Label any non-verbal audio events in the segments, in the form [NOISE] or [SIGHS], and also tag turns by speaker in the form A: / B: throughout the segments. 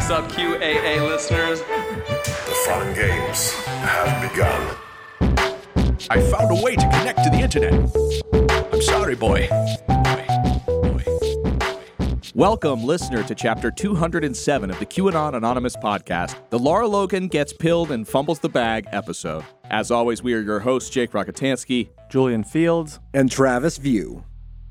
A: What's up, QAA listeners?
B: The fun games have begun.
C: I found a way to connect to the internet. I'm sorry, boy. Welcome, listener, to chapter 207 of the QAnon Anonymous podcast, the Lara Logan Gets Pilled and Fumbles the Bag episode. As always, we are your hosts, Jake Rockatansky.
D: Julian Fields.
E: and Travis View.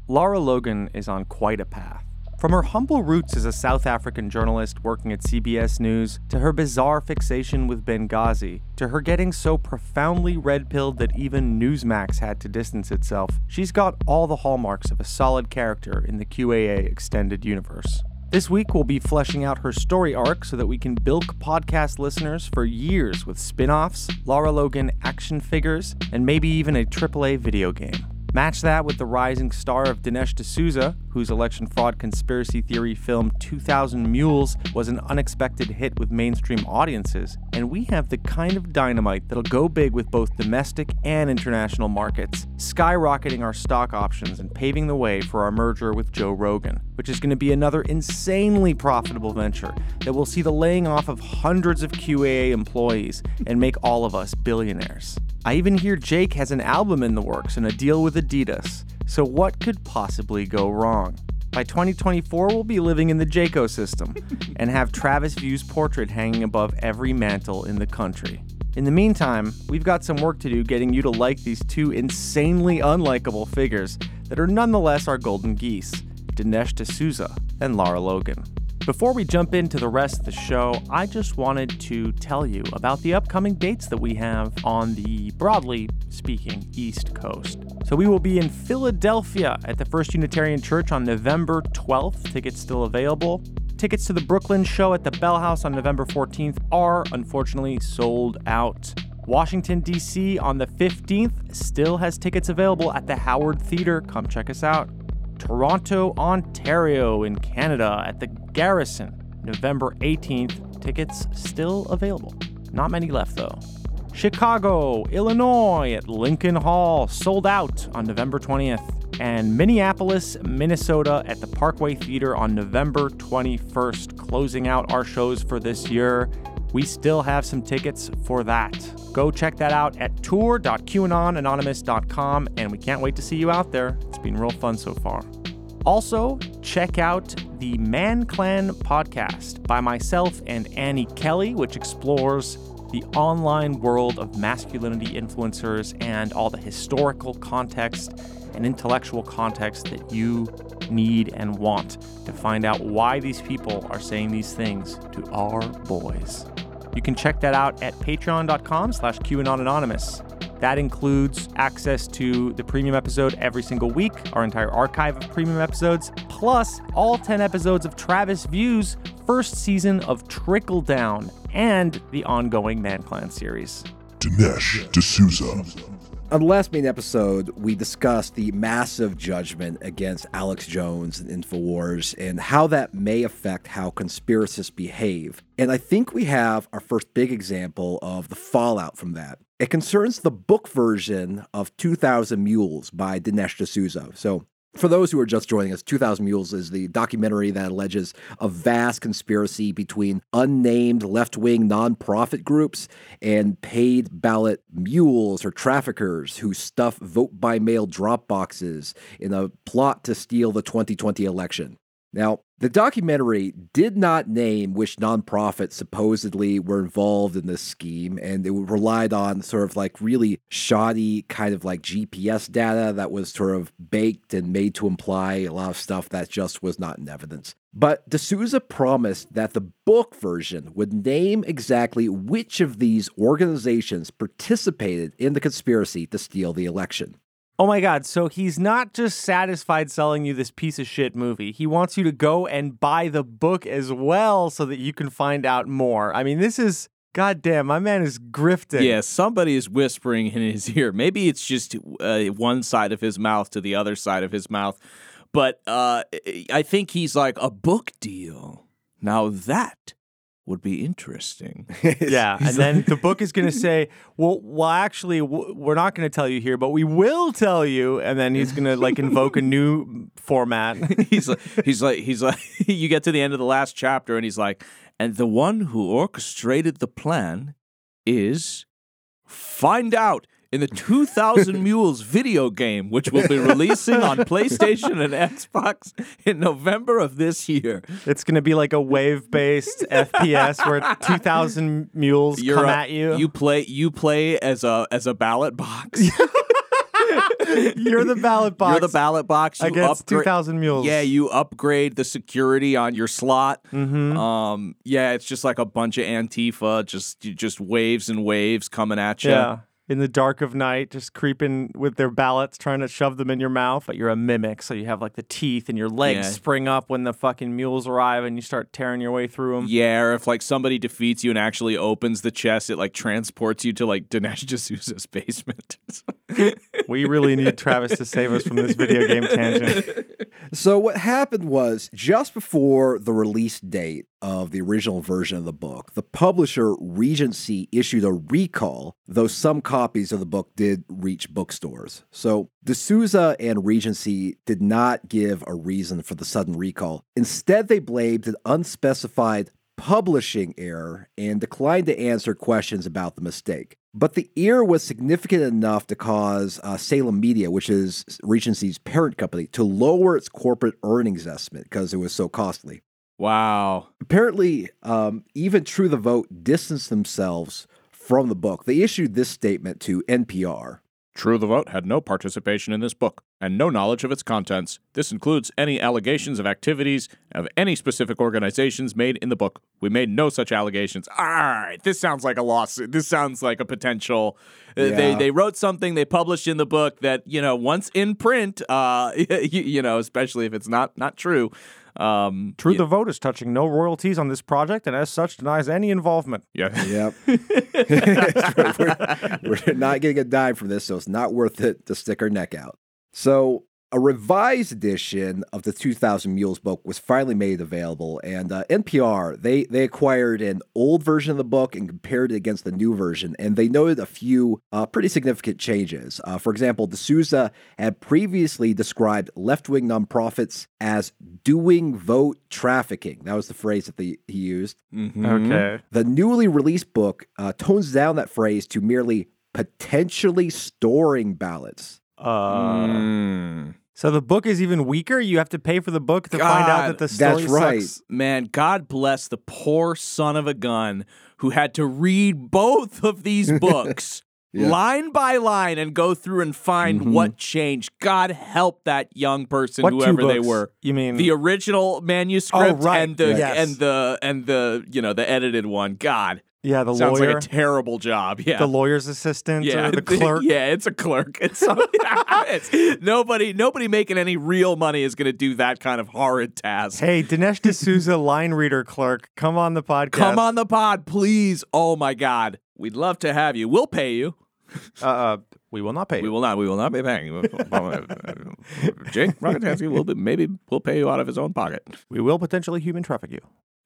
D: Lara Logan is on quite a path. From her humble roots as a South African journalist working at CBS News, to her bizarre fixation with Benghazi, to her getting so profoundly red pilled that even Newsmax had to distance itself, she's got all the hallmarks of a solid character in the QAA extended universe. This week, we'll be fleshing out her story arc so that we can bilk podcast listeners for years with spin offs, Lara Logan action figures, and maybe even a AAA video game. Match that with the rising star of Dinesh D'Souza, whose election fraud conspiracy theory film 2000 Mules was an unexpected hit with mainstream audiences, and we have the kind of dynamite that'll go big with both domestic and international markets, skyrocketing our stock options and paving the way for our merger with Joe Rogan, which is going to be another insanely profitable venture that will see the laying off of hundreds of QAA employees and make all of us billionaires. I even hear Jake has an album in the works and a deal with Adidas. So, what could possibly go wrong? By 2024, we'll be living in the Jaco system [LAUGHS] and have Travis View's portrait hanging above every mantle in the country. In the meantime, we've got some work to do getting you to like these two insanely unlikable figures that are nonetheless our golden geese Dinesh D'Souza and Lara Logan. Before we jump into the rest of the show, I just wanted to tell you about the upcoming dates that we have on the, broadly speaking, East Coast. So we will be in Philadelphia at the First Unitarian Church on November 12th. Tickets still available. Tickets to the Brooklyn show at the Bell House on November 14th are unfortunately sold out. Washington, D.C. on the 15th still has tickets available at the Howard Theater. Come check us out. Toronto, Ontario in Canada at the Garrison, November 18th. Tickets still available. Not many left though. Chicago, Illinois at Lincoln Hall, sold out on November 20th. And Minneapolis, Minnesota at the Parkway Theater on November 21st, closing out our shows for this year. We still have some tickets for that. Go check that out at tour.qanonanonymous.com, and we can't wait to see you out there. It's been real fun so far. Also, check out the Man Clan podcast by myself and Annie Kelly, which explores the online world of masculinity influencers and all the historical context and intellectual context that you need and want to find out why these people are saying these things to our boys. You can check that out at patreon.com slash QAnonanonymous. That includes access to the premium episode every single week, our entire archive of premium episodes, plus all 10 episodes of Travis Views' first season of Trickle Down and the ongoing Man Clan series.
B: Dinesh D'Souza.
E: On the last main episode, we discussed the massive judgment against Alex Jones and InfoWars and how that may affect how conspiracists behave. And I think we have our first big example of the fallout from that. It concerns the book version of 2000 Mules by Dinesh D'Souza. So, for those who are just joining us, 2000 Mules is the documentary that alleges a vast conspiracy between unnamed left wing nonprofit groups and paid ballot mules or traffickers who stuff vote by mail drop boxes in a plot to steal the 2020 election. Now, the documentary did not name which nonprofits supposedly were involved in this scheme, and it relied on sort of like really shoddy kind of like GPS data that was sort of baked and made to imply a lot of stuff that just was not in evidence. But D'Souza promised that the book version would name exactly which of these organizations participated in the conspiracy to steal the election.
D: Oh my God. So he's not just satisfied selling you this piece of shit movie. He wants you to go and buy the book as well so that you can find out more. I mean, this is, goddamn, my man is grifting.
C: Yeah, somebody is whispering in his ear. Maybe it's just uh, one side of his mouth to the other side of his mouth. But uh, I think he's like, a book deal. Now that would be interesting. [LAUGHS]
D: Yeah, and then the book is going to say, "Well, well, actually, we're not going to tell you here, but we will tell you." And then he's going to like invoke a new format. [LAUGHS]
C: he's like, he's like, he's like, [LAUGHS] you get to the end of the last chapter, and he's like, and the one who orchestrated the plan is find out in the 2000 [LAUGHS] Mules video game, which will be releasing on PlayStation and Xbox in November of this year.
D: It's going to be like a wave-based [LAUGHS] FPS where 2,000 mules come
C: a-
D: at you.
C: You play, you play as a as a ballot box. [LAUGHS]
D: You're the ballot box.
C: You're the ballot box. You
D: against
C: upgra-
D: 2,000 mules.
C: Yeah, you upgrade the security on your slot.
D: Mm-hmm.
C: Um, yeah, it's just like a bunch of Antifa, just just waves and waves coming at you.
D: Yeah. In the dark of night, just creeping with their ballots, trying to shove them in your mouth. But you're a mimic, so you have like the teeth, and your legs
C: Yeah.
D: spring up when the fucking mules arrive, and you start tearing your way through them.
C: Yeah, or if like somebody defeats you and actually opens the chest, it like transports you to like Dinesh D'Souza's basement. [LAUGHS]
D: We really need Travis to save us from this video game tangent.
E: So what happened was just before the release date of the original version of the book, the publisher Regnery issued a recall, though some copies of the book did reach bookstores. So D'Souza and Regnery did not give a reason for the sudden recall. Instead, they blamed an unspecified publishing error and declined to answer questions about the mistake. But the error was significant enough to cause uh, Salem Media, which is Regnery's parent company, to lower its corporate earnings estimate because it was so costly.
C: Wow.
E: Apparently, um, even True the Vote distanced themselves from the book. They issued this statement to NPR.
C: True the Vote had no participation in this book and no knowledge of its contents. This includes any allegations of activities of any specific organizations made in the book. We made no such allegations. All right, this sounds like a lawsuit. This sounds like a potential. uh, They they wrote something they published in the book that you know once in print, uh, [LAUGHS] you, you know, especially if it's not not true. Um,
D: True the Vote is touching no royalties on this project and as such denies any involvement.
C: yeah. [LAUGHS]
E: Yep. we're, [LAUGHS] [LAUGHS] we're not getting a dime from this, so it's not worth it to stick our neck out. So, a revised edition of the 2000 Mules book was finally made available, and uh, NPR they they acquired an old version of the book and compared it against the new version, and they noted a few uh, pretty significant changes. Uh, for example, D'Souza had previously described left-wing nonprofits as doing vote trafficking. That was the phrase that they, he used.
C: Mm-hmm.
D: Okay.
E: The newly released book uh, tones down that phrase to merely potentially storing ballots.
D: Uh,
C: Mm.
D: So the book is even weaker. You have to pay for the book to find out that the story
E: that's right.
D: sucks.
C: Man, God bless the poor son of a gun who had to read both of these [LAUGHS] books
E: Yeah.
C: line by line and go through and find
E: Mhm.
C: what changed. God help that young person,
D: What
C: whoever they were.
D: You mean
C: The original manuscript
D: Oh, right.
C: and the
D: Yes.
C: and the and the you know the edited one. God,
D: yeah the
C: sounds
D: lawyer,
C: like a terrible job. Yeah,
D: the lawyer's assistant,
C: yeah,
D: or [LAUGHS] the clerk?
C: Yeah, it's a clerk. [LAUGHS] It's, [LAUGHS] it's nobody. Nobody making any real money is going to do that kind of horrid task.
D: Hey, Dinesh D'Souza, line reader clerk, come on the podcast.
C: Come on the pod, please. Oh my God, we'd love to have you. We'll pay you.
D: Uh, uh, we will not pay.
C: We
D: you.
C: will not. We will not be paying you. Jake Rockatansky will be, maybe we'll pay you out of his own pocket.
D: We will potentially human traffic you.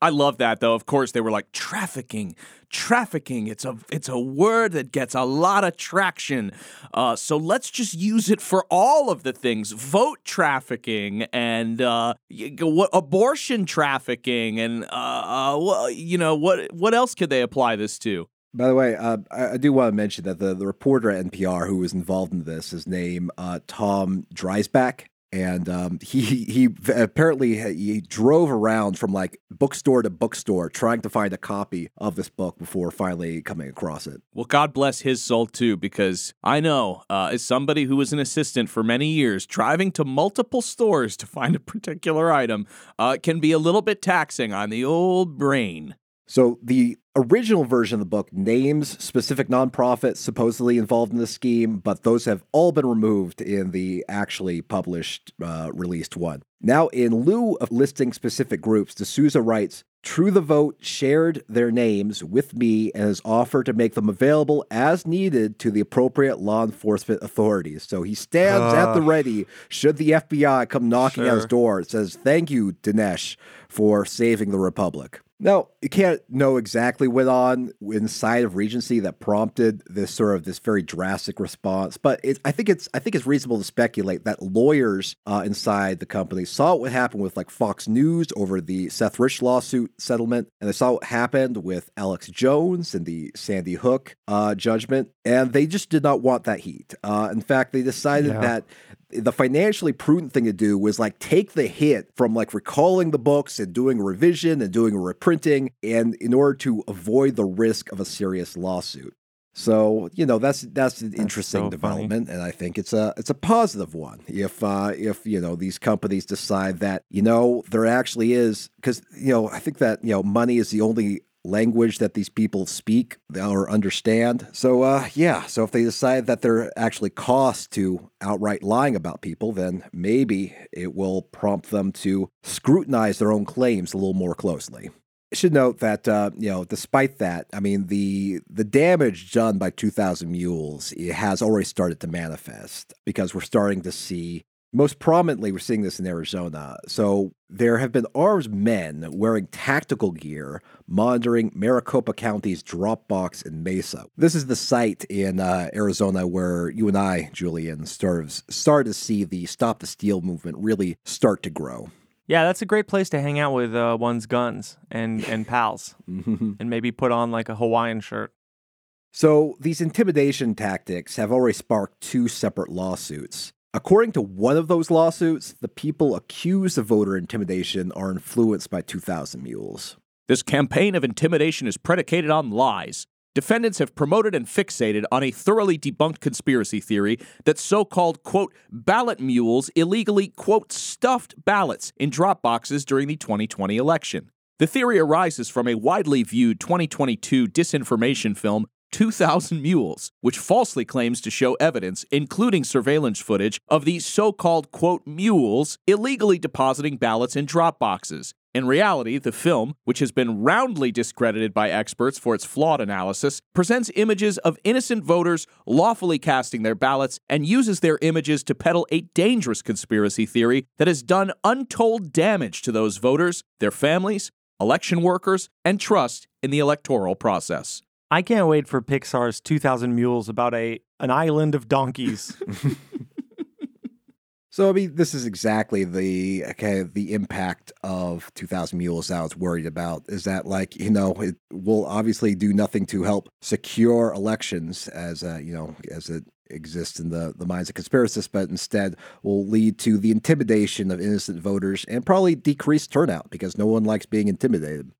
C: I love that though. Of course, they were like trafficking, trafficking. It's a it's a word that gets a lot of traction. Uh, so let's just use it for all of the things: vote trafficking and uh, what abortion trafficking, and uh, uh, well, you know what what else could they apply this to?
E: By the way, uh, I, do want to mention that the, the reporter at NPR who was involved in this is named uh, Tom Dreisbach. And um, he he apparently he drove around from like bookstore to bookstore trying to find a copy of this book before finally coming across it.
C: Well, God bless his soul too, because I know, uh, as somebody who was an assistant for many years, driving to multiple stores to find a particular item uh, can be a little bit taxing on the old brain.
E: So the original version of the book names specific nonprofits supposedly involved in the scheme, but those have all been removed in the actually published, uh, released one. Now, in lieu of listing specific groups, D'Souza writes, True the Vote shared their names with me and has offered to make them available as needed to the appropriate law enforcement authorities. So he stands at the ready should the FBI come knocking at his door. It says, Thank you, Dinesh, for saving the Republic. Now, you can't know exactly what on inside of Regnery that prompted this sort of this very drastic response, but it, I think it's I think it's reasonable to speculate that lawyers uh, inside the company saw what happened with like Fox News over the Seth Rich lawsuit settlement, and they saw what happened with Alex Jones and the Sandy Hook uh, judgment, and they just did not want that heat. Uh, in fact, they decided
D: Yeah.
E: that the financially prudent thing to do was like take the hit from like recalling the books and doing a revision and doing a reprinting and in order to avoid the risk of a serious lawsuit. So, you know, that's that's an interesting
D: so funny.
E: development and I think it's a it's a positive one. If uh if, you know, these companies decide that, you know, there actually is cuz you know, I think that, you know, money is the only language that these people speak or understand. So, uh, yeah. So, if they decide that they're actually cost to outright lying about people, then maybe it will prompt them to scrutinize their own claims a little more closely. I should note that uh, you know, despite that, I mean the the damage done by 2,000 Mules has already started to manifest because we're starting to see most prominently, we're seeing this in Arizona. So there have been armed men wearing tactical gear monitoring Maricopa County's Dropbox in Mesa. This is the site in uh, Arizona where you and I, Julian, started, started to see the Stop the Steal movement really start to grow.
D: Yeah, that's a great place to hang out with uh, one's guns and, [LAUGHS] and pals and maybe put on like a Hawaiian shirt.
E: So these intimidation tactics have already sparked two separate lawsuits. According to one of those lawsuits, the people accused of voter intimidation are influenced by 2,000 Mules.
C: This campaign of intimidation is predicated on lies. Defendants have promoted and fixated on a thoroughly debunked conspiracy theory that so called, quote, ballot mules illegally, quote, stuffed ballots in drop boxes during the 2020 election. The theory arises from a widely viewed 2022 disinformation film, 2,000 Mules, which falsely claims to show evidence, including surveillance footage, of the so called, quote, mules illegally depositing ballots in drop boxes. In reality, the film, which has been roundly discredited by experts for its flawed analysis, presents images of innocent voters lawfully casting their ballots and uses their images to peddle a dangerous conspiracy theory that has done untold damage to those voters, their families, election workers, and trust in the electoral process.
D: I can't wait for Pixar's 2000 Mules about a an island of donkeys. [LAUGHS]
E: So I mean, this is exactly the okay the impact of 2,000 Mules that I was worried about. Is that like you know it will obviously do nothing to help secure elections as uh, you know as it exists in the the minds of conspiracists, but instead will lead to the intimidation of innocent voters and probably decreased turnout because no one likes being intimidated.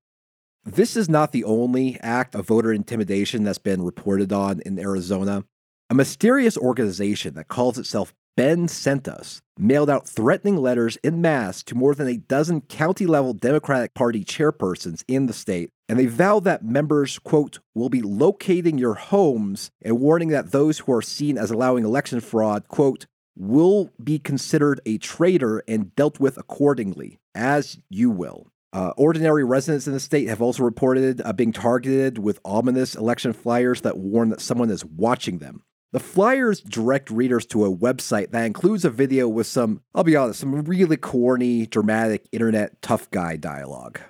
E: This is not the only act of voter intimidation that's been reported on in Arizona. A mysterious organization that calls itself Ben Sent Us mailed out threatening letters in mass to more than a dozen county level Democratic Party chairpersons in the state, and they vow that members, quote, will be locating your homes and warning that those who are seen as allowing election fraud, quote, will be considered a traitor and dealt with accordingly, as you will. Uh, ordinary residents in the state have also reported uh, being targeted with ominous election flyers that warn that someone is watching them. The flyers direct readers to a website that includes a video with some, I'll be honest, some really corny, dramatic internet tough guy dialogue.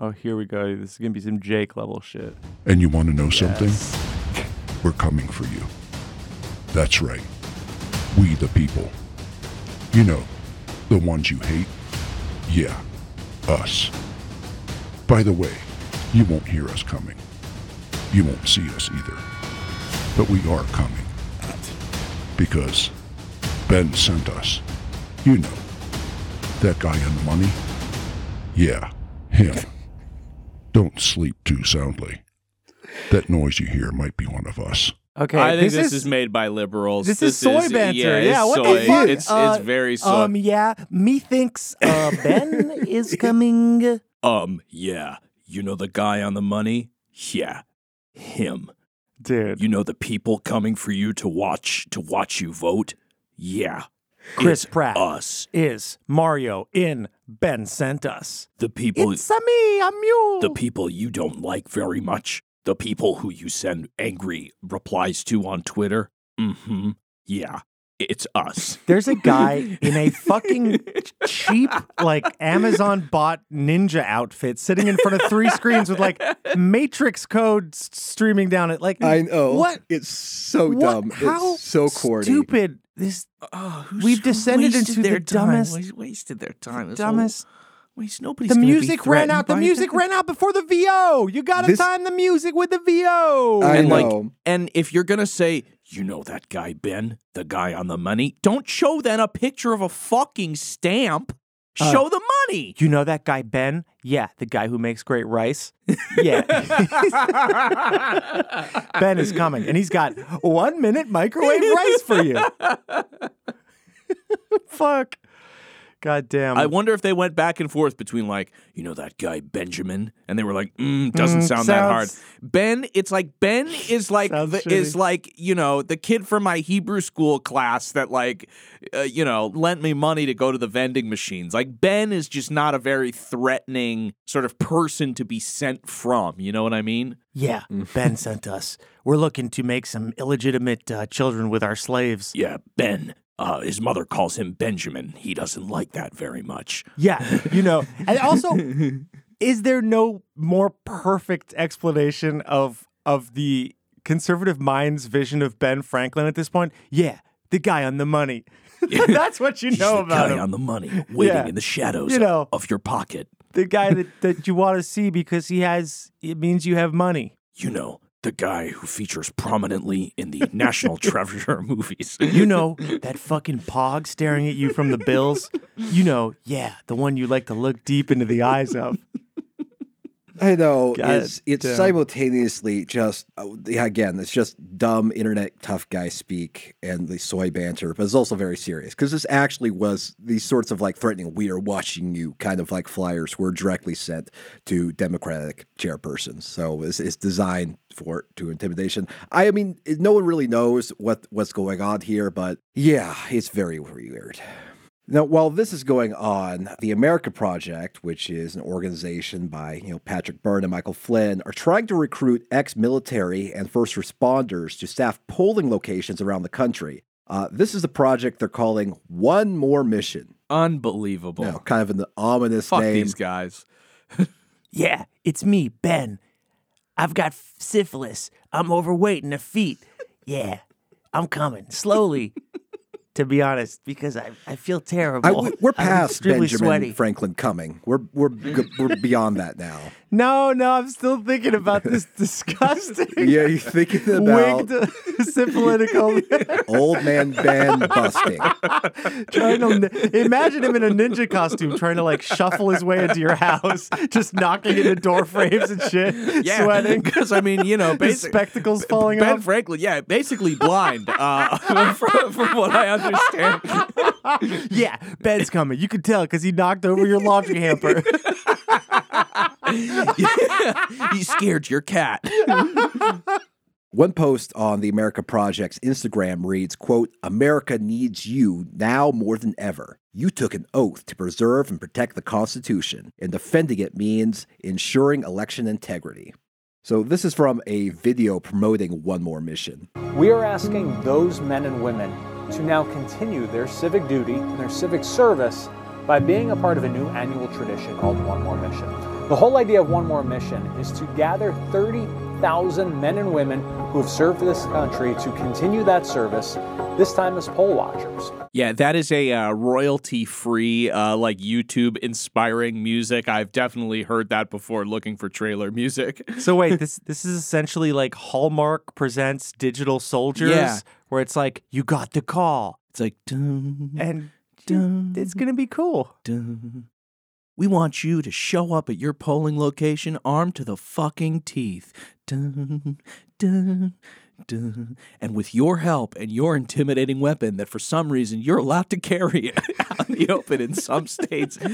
D: oh, here we go. This is gonna be some Jake level shit.
B: And you want to know something? We're coming for you. That's right. We the people. You know, the ones you hate. Yeah, us. By the way, you won't hear us coming. You won't see us either. But we are coming. Because Ben sent us. You know, that guy on the money? Yeah, him. Don't sleep too soundly. That noise you hear might be one of us.
D: Okay,
C: I think
D: this,
C: this, is, made by liberals.
D: this is soy banter.
C: Yeah,
D: Yeah, what
C: soy.
D: the fuck?
C: It's
D: Uh,
C: it's very soy.
D: Um, yeah, methinks uh, Ben [LAUGHS] is coming.
C: Um, yeah. You know the guy on the money? Yeah. Him.
D: Dude,
C: You know the people coming for you to watch to watch you vote? Yeah.
D: Chris
C: It's
D: Pratt
C: Us.
D: is Mario in Ben Sent Us.
C: The people
D: It's a me, a mule.
C: the people you don't like very much. The people who you send angry replies to on Twitter. Mm-hmm. Yeah. It's us. [LAUGHS]
D: There's a guy in a fucking [LAUGHS] cheap, like Amazon bought ninja outfit sitting in front of three screens with like Matrix code s- streaming down it. Like,
E: I know.
D: What?
E: It's so
D: what-
E: dumb.
D: How
E: it's so corny.
D: Stupid. This
C: Oh,
D: We've descended into the dumbest-
C: Wasted, wasted their time. This
D: dumbest.
C: Whole, waste, nobody's
D: The
C: gonna be
D: music ran out. The music
C: that.
D: ran out before the VO. You gotta
E: This-
D: time the music with the VO.
E: I
C: and like,
E: know.
C: and if you're gonna say, you know that guy Ben, the guy on the money, don't show then a picture of a fucking stamp.
D: Uh,
C: Show the money.
D: you know that guy Ben? Yeah, the guy who makes great rice. [LAUGHS] Yeah, Ben is coming, and he's got one minute microwave rice for you. [LAUGHS] Fuck. God damn.
C: I wonder if they went back and forth between like, you know that guy Benjamin, and they were like, mm, doesn't
D: Mm,
C: sound that hard. Ben, it's like Ben is like the, is like you know the kid from my Hebrew school class that like uh, you know lent me money to go to the vending machines. Like Ben is just not a very threatening sort of person to be sent from. You know what I mean?
D: yeah, Ben sent us. We're looking to make some illegitimate uh, children with our slaves.
C: Yeah, Ben. Uh, his mother calls him Benjamin. He doesn't like that very much.
D: Yeah, you know. [LAUGHS] And also, is there no more perfect explanation of of the conservative mind's vision of Ben Franklin at this point? Yeah, the guy on the money. [LAUGHS] [LAUGHS] That's what you know
C: the
D: about
C: guy
D: him.
C: on the money, waiting
D: Yeah.
C: in the shadows
D: You know.
C: of your pocket.
D: the guy that, that you want to see because he has it means you have money.
C: You know, the guy who features prominently in the National [LAUGHS] Treasure movies.
D: You know that fucking pog staring at you from the bills. You know, yeah, the one you like to look deep into the eyes of.
E: I know
D: God
E: it's it's
D: damn.
E: simultaneously just uh, yeah, again it's just dumb internet tough guy speak and the soy banter, but it's also very serious because this actually was these sorts of like threatening "we are watching you" kind of like flyers were directly sent to Democratic chairpersons, so it's, it's designed for to intimidation. I mean, no one really knows what what's going on here, but yeah, it's very weird. Now, while this is going on, the America Project, which is an organization by you know Patrick Byrne and Michael Flynn, are trying to recruit ex-military and first responders to staff polling locations around the country. Uh, this is a project they're calling One More Mission.
C: Unbelievable.
E: You know, kind of an ominous
C: Fuck
E: name.
C: these guys. [LAUGHS]
D: Yeah, it's me, Ben. I've got syphilis. I'm overweight in the feet. Yeah, I'm coming slowly. [LAUGHS] to be honest, because I, I feel terrible.
E: I, we- we're [LAUGHS] past Benjamin
D: sweaty.
E: Franklin coming. We're we're we're beyond that now. [LAUGHS]
D: No, no, I'm still thinking about [LAUGHS] this disgusting
E: Yeah, you're thinking about
D: wigged [LAUGHS] syphilitical. [LAUGHS]
E: old man Ben busting.
D: trying to imagine him in a ninja costume, trying to like shuffle his way into your house, just knocking into door frames and shit, sweating.
C: Because I mean, you know,
D: His
C: basic,
D: spectacles falling
C: Ben
D: off.
C: Ben Franklin, yeah, basically blind. Uh, from, from what I understand.
D: Yeah, Ben's coming. You can tell because he knocked over your laundry hamper. [LAUGHS]
C: he scared your cat. [LAUGHS]
E: One post on the America Project's Instagram reads, quote, America needs you now more than ever. You took an oath to preserve and protect the Constitution, and defending it means ensuring election integrity. So this is from a video promoting One More Mission.
F: We are asking those men and women to now continue their civic duty and their civic service by being a part of a new annual tradition called One More Mission. The whole idea of One More Mission is to gather 30,000 men and women who have served this country to continue that service, this time as poll watchers.
C: Yeah, that is a uh, royalty free, uh, like YouTube inspiring music. I've definitely heard that before looking for trailer music. [LAUGHS]
D: So wait, this this is essentially like Hallmark presents Digital Soldiers,
C: Yeah.
D: where it's like you got the call,
C: It's like, dun,
D: and
C: dun,
D: it's gonna be cool.
C: dun. We want you to show up at your polling location armed to the fucking teeth. Dun, dun, dun. And with your help and your intimidating weapon that for some reason you're allowed to carry [LAUGHS] out in the open in some states. [LAUGHS]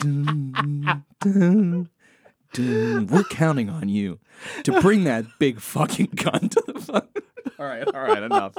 C: Dun, dun, dun. We're counting on you to bring that big fucking gun to the fuck. All right, all right, enough,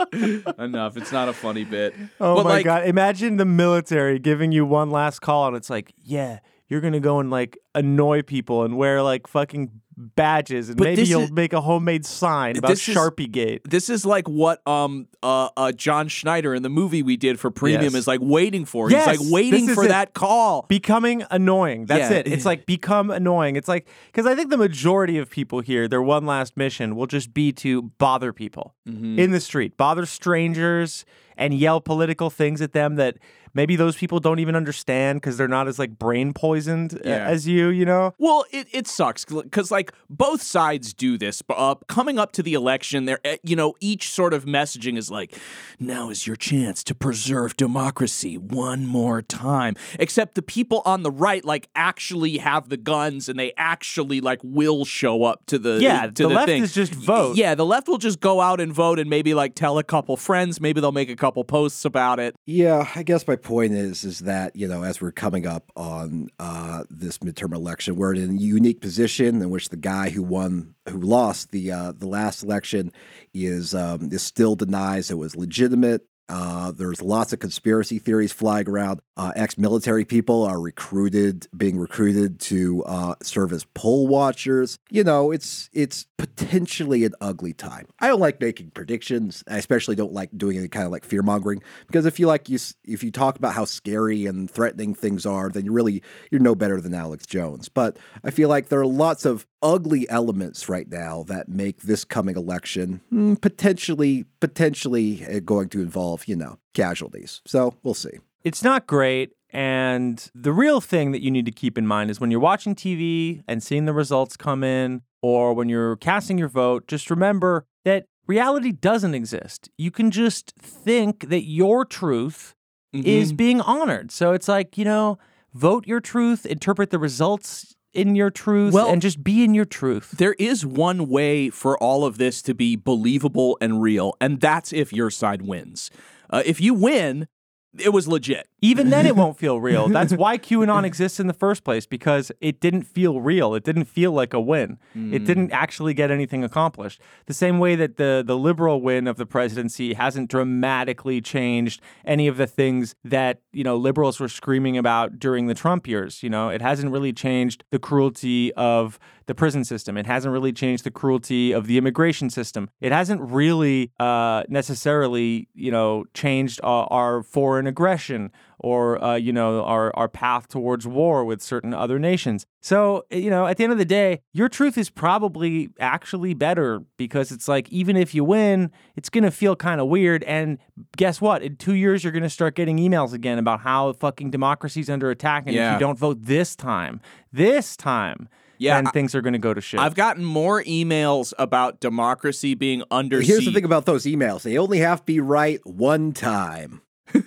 C: enough. It's not a funny bit.
D: Oh
C: But,
D: my
C: like,
D: god! Imagine the military giving you one last call, and it's like, yeah, you're gonna go and like annoy people and wear like fucking badges, and
C: But
D: maybe you'll
C: is-
D: make a homemade sign about
C: This is-
D: Sharpie Gate.
C: This is like what um uh, uh John Schneider in the movie we did for premium
D: Yes.
C: is like waiting for.
D: Yes,
C: He's like waiting for
D: it.
C: that call.
D: becoming annoying. That's
C: Yeah.
D: it. It's like become annoying. It's like because I think the majority of people here, their one last mission will just be to bother people
C: Mm-hmm.
D: in the street, bother strangers, and yell political things at them that maybe those people don't even understand because they're not as like brain poisoned
C: Yeah.
D: as you. You know.
C: Well, it, it sucks because like both sides do this. But uh, coming up to the election, there, you know, each sort of messaging is like, "Now is your chance to preserve democracy one more time." Except the people on the right like actually have the guns and they actually like will show up to the
D: Yeah,
C: to
D: the
C: the
D: left
C: thing.
D: is just vote.
C: Yeah, the left will just go out and vote and maybe like tell a couple friends. Maybe they'll make a couple posts about it.
E: Yeah, I guess my point is is that you know as we're coming up on uh, this midterm election, we're in a unique position in which the guy who won, who lost the uh, the last election, is um, is still denies it was legitimate. Uh, there's lots of conspiracy theories flying around. Uh, ex-military people are recruited, being recruited to uh, serve as poll watchers. You know, it's it's potentially an ugly time. I don't like making predictions. I especially don't like doing any kind of like fear mongering because if you like you if you talk about how scary and threatening things are, then you really you're no better than Alex Jones. But I feel like there are lots of ugly elements right now that make this coming election hmm, potentially potentially uh, going to involve you know casualties. So we'll see.
D: It's not great. And the real thing that you need to keep in mind is when you're watching TV and seeing the results come in, or when you're casting your vote, just remember that reality doesn't exist. You can just think that your truth
C: Mm-hmm.
D: is being honored. So it's like, you know, vote your truth, interpret the results in your truth,
C: Well-
D: and just be in your truth.
C: There is one way for all of this to be believable and real, and that's if your side wins. Uh, if you win, it was legit.
D: Even then, it won't feel real. That's why QAnon exists in the first place because it didn't feel real. It didn't feel like a win. It hmm. didn't actually get anything accomplished. The same way that the the liberal win of the presidency hasn't dramatically changed any of the things that you know liberals were screaming about during the Trump years. You know, it hasn't really changed the cruelty of the prison system. It hasn't really changed the cruelty of the immigration system. It hasn't really uh, necessarily, you know, changed our, our foreign aggression or uh, you know our our path towards war with certain other nations. So you know, at the end of the day, your truth is probably actually better because it's like even if you win, it's gonna feel kind of weird. And guess what? In two years, you're gonna start getting emails again about how fucking democracy's under attack, and if you don't vote this time, this time.
C: Yeah,
D: then
C: I-
D: things are going to go to shit.
C: I've gotten more emails about democracy being under
E: Here's
C: siege.
E: the thing about those emails: they only have to be right one time. [LAUGHS]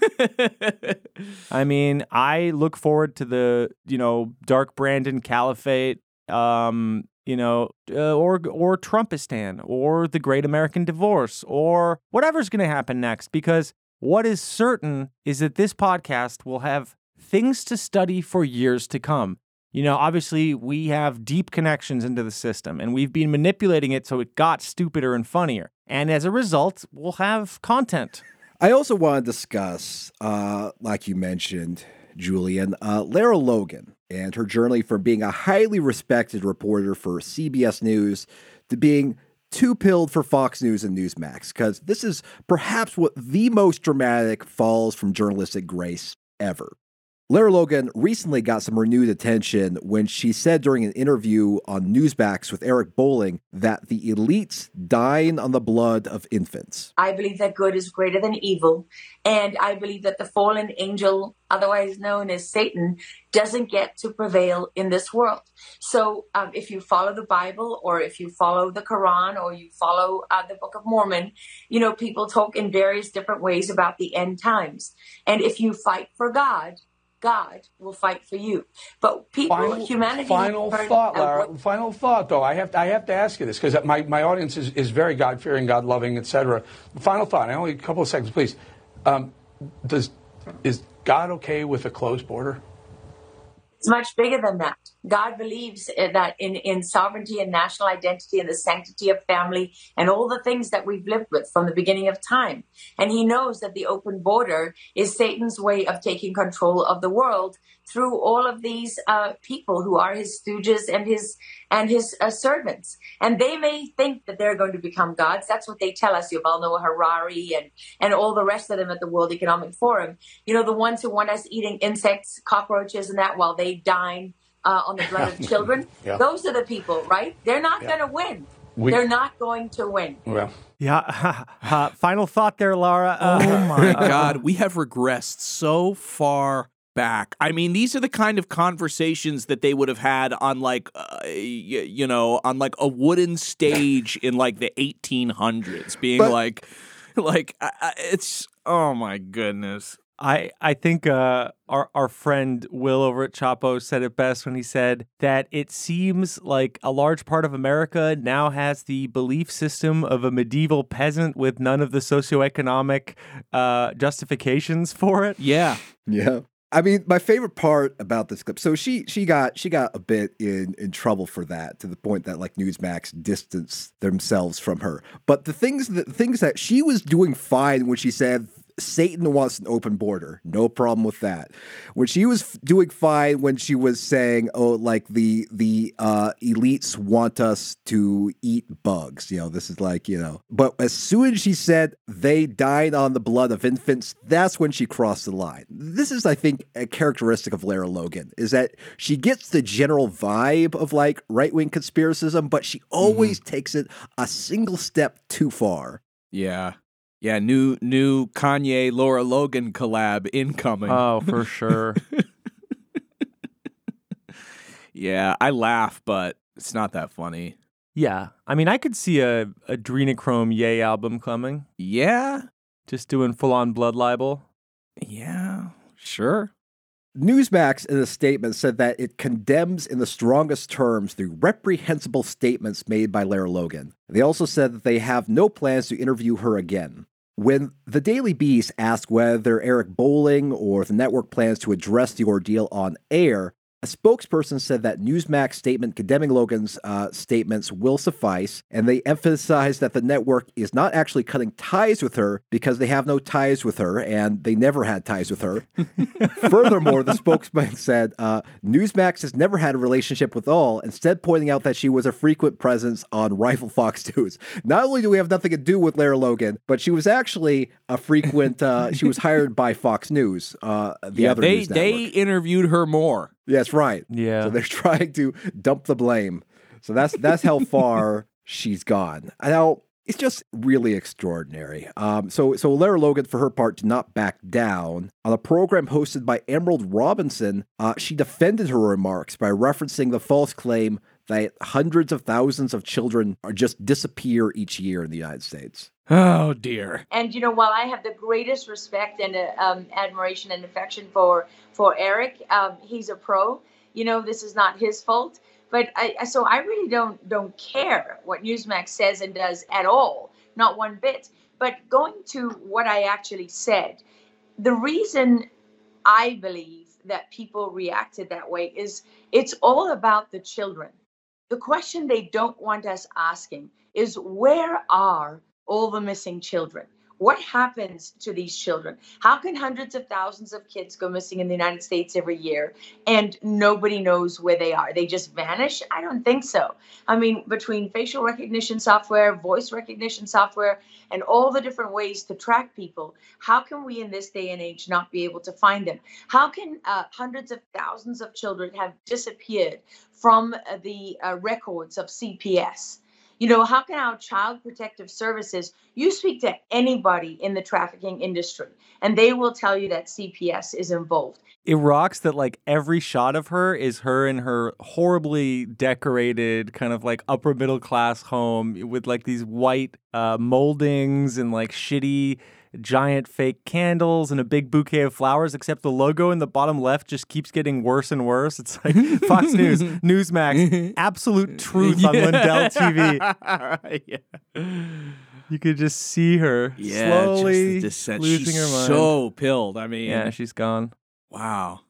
D: I mean, I look forward to the you know Dark Brandon Caliphate, um, you know, uh, or or Trumpistan, or the Great American Divorce, or whatever's going to happen next. Because what is certain is that this podcast will have things to study for years to come. You know, obviously, we have deep connections into the system, and we've been manipulating it so it got stupider and funnier. And as a result, we'll have content.
E: I also want to discuss, uh, like you mentioned, Julian, uh, Lara Logan and her journey from being a highly respected reporter for CBS News to being too pilled for Fox News and Newsmax, because this is perhaps what the most dramatic falls from journalistic grace ever. Lara Logan recently got some renewed attention when she said during an interview on Newsmax with Eric Bolling that the elites dine on the blood of infants.
G: I believe that good is greater than evil. And I believe that the fallen angel, otherwise known as Satan, doesn't get to prevail in this world. So um, if you follow the Bible or if you follow the Quran or you follow uh, the Book of Mormon, you know, people talk in various different ways about the end times. And if you fight for God, God will fight for you. But people,
H: Final,
G: humanity.
H: final thought, Lara.
G: what-
H: Final thought, though. I have to, I have to ask you this because my, my audience is, is very God fearing, God loving, etc. Final thought. I only a couple of seconds, please. Um, does is God okay with a closed border?
G: It's much bigger than that. God believes that in, in sovereignty and national identity and the sanctity of family and all the things that we've lived with from the beginning of time. And he knows that the open border is Satan's way of taking control of the world through all of these uh, people who are his stooges and his and his uh, servants. And they may think that they're going to become gods. That's what they tell us. Yuval Noah Harari and and all the rest of them at the World Economic Forum. You know, the ones who want us eating insects, cockroaches, and that while they dine uh, on the blood of children. [LAUGHS]
H: Yeah.
G: Those are the people, right? They're not going to win.
H: We-
G: They're not going to win.
H: Well,
D: Yeah. [LAUGHS] uh, final thought there, Laura. Uh,
C: Oh [LAUGHS] my God, we have regressed so far back. I mean, these are the kind of conversations that they would have had on like, uh, y- you know, on like a wooden stage in like the 1800s, being
E: But-
C: like, like I, I, it's oh my goodness.
D: I I think uh, our our friend Will over at Chapo said it best when he said that it seems like a large part of America now has the belief system of a medieval peasant with none of the socioeconomic uh, justifications for it.
C: Yeah,
E: Yeah. I mean, my favorite part about this clip. So she she got she got a bit in in trouble for that to the point that like Newsmax distanced themselves from her. But the things that things that she was doing fine when she said Satan wants an open border. No problem with that. When she was f- doing fine when she was saying, "Oh, like the the uh, elites want us to eat bugs," you know, this is like you know. But as soon as she said they died on the blood of infants, that's when she crossed the line. This is, I think, a characteristic of Lara Logan is that she gets the general vibe of like right wing conspiracism, but she always takes it a single step too far.
C: yeah, yeah. New new Kanye Laura Logan collab incoming.
D: Oh, for sure. [LAUGHS]
C: yeah, I laugh, but it's not that funny.
D: yeah. I mean, I could see a Adrenochrome Yay album coming.
C: Yeah,
D: Just doing full on blood libel.
C: yeah, sure.
E: Newsmax, in a statement, said that it condemns in the strongest terms the reprehensible statements made by Lara Logan. They also said that they have no plans to interview her again. When the Daily Beast asked whether Eric Bolling or the network plans to address the ordeal on air, a spokesperson said that Newsmax statement condemning Logan's uh, statements will suffice, and they emphasized that the network is not actually cutting ties with her because they have no ties with her, and they never had ties with her. [LAUGHS] Furthermore, the spokesman said uh, Newsmax has never had a relationship with all, instead pointing out that she was a frequent presence on Rifle Fox [LAUGHS] News. Not only do we have nothing to do with Lara Logan, but she was actually a frequent. Uh, she was hired by Fox News, uh, the
C: yeah,
E: other
C: they
E: news
C: they interviewed her more.
E: Yes, right.
D: Yeah.
E: So they're [LAUGHS] trying to dump the blame. So that's that's how [LAUGHS] far she's gone. Now it's just really extraordinary. Um, so so Lara Logan, for her part, did not back down on a program hosted by Emerald Robinson. Uh, she defended her remarks by referencing the false claim that hundreds of thousands of children are just disappear each year in the United States.
C: Oh dear.
G: And you know, while I have the greatest respect and uh, um, admiration and affection for for Eric, um, he's a pro. You know, this is not his fault. But I, I- so I really don't don't care what Newsmax says and does at all, not one bit. But going to what I actually said, the reason I believe that people reacted that way is it's all about the children. The question they don't want us asking is where are all the missing children? What happens to these children? How can hundreds of thousands of kids go missing in the United States every year and nobody knows where they are? They just vanish? I don't think so. I mean, between facial recognition software, voice recognition software, and all the different ways to track people, how can we in this day and age not be able to find them? How can uh, hundreds of thousands of children have disappeared from uh, the uh, records of CPS? You know, how can our child protective services, you speak to anybody in the trafficking industry, and they will tell you that CPS is involved.
D: It rocks that like every shot of her is her in her horribly decorated kind of like upper middle class home with like these white uh, moldings and like shitty giant fake candles and a big bouquet of flowers except the logo in the bottom left just keeps getting worse and worse it's like [LAUGHS] fox news newsmax absolute [LAUGHS] truth on lindell tv [LAUGHS]
C: yeah.
D: you could just see her
C: Yeah,
D: slowly
C: just the
D: losing
C: She's
D: her mind
C: so pilled. I mean,
D: yeah she's gone
C: wow.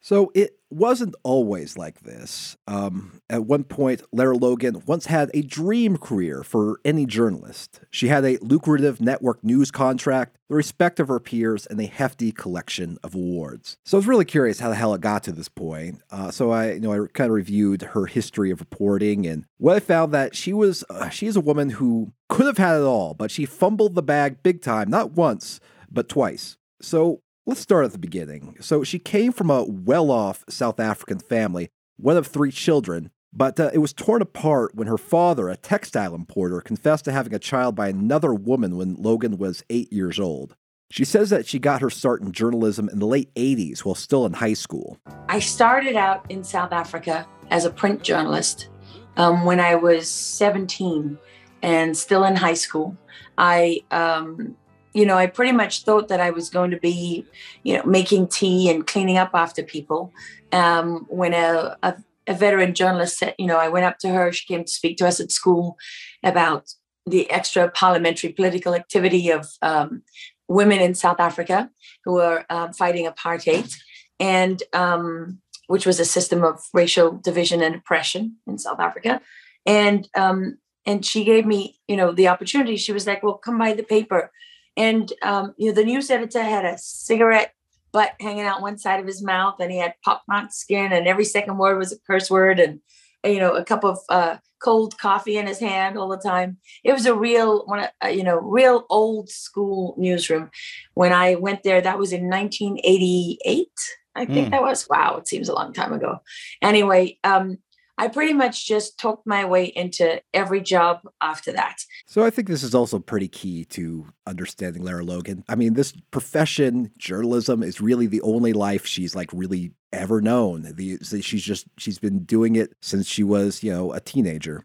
E: So it wasn't always like this. Um, at one point, Lara Logan once had a dream career for any journalist. She had a lucrative network news contract, the respect of her peers, and a hefty collection of awards. So I was really curious how the hell it got to this point. Uh, so I, you know, I kind of reviewed her history of reporting, and what I found that she was, uh, she is a woman who could have had it all, but she fumbled the bag big time, not once, but twice. So Let's start at the beginning. So she came from a well off South African family, one of three children, but uh, it was torn apart when her father, a textile importer, confessed to having a child by another woman when Logan was eight years old. She says that she got her start in journalism in the late 80s while still in high school.
G: I started out in South Africa as a print journalist um, when I was 17 and still in high school. I um, you know, I pretty much thought that I was going to be, you know, making tea and cleaning up after people. Um, when a, a, a, veteran journalist said, you know, I went up to her, she came to speak to us at school about the extra parliamentary political activity of um, women in South Africa who were um, fighting apartheid, and um, which was a system of racial division and oppression in South Africa. And um, and she gave me, you know, the opportunity. She was like, "Well, come by the paper." And um, you know, the news editor had a cigarette butt hanging out one side of his mouth, and he had pockmarked skin, and every second word was a curse word, and you know, a cup of uh, cold coffee in his hand all the time. It was a real one, uh, you know, real old school newsroom. When I went there, that was in 1988. I think mm. that was wow. It seems a long time ago. Anyway, um, I pretty much just talked my way into every job after that.
E: So I think this is also pretty key to understanding Lara Logan. I mean, this profession, journalism, is really the only life she's like really ever known. The, she's just she's been doing it since she was, you know, a teenager.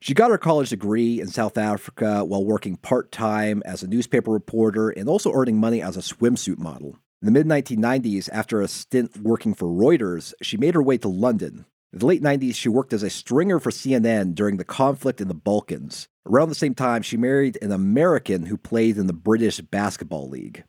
E: She got her college degree in South Africa while working part time as a newspaper reporter and also earning money as a swimsuit model. In the mid 1990s, after a stint working for Reuters, she made her way to London, in the late 90s, she worked as a stringer for CNN during the conflict in the Balkans. Around the same time, she married an American who played in the British Basketball League.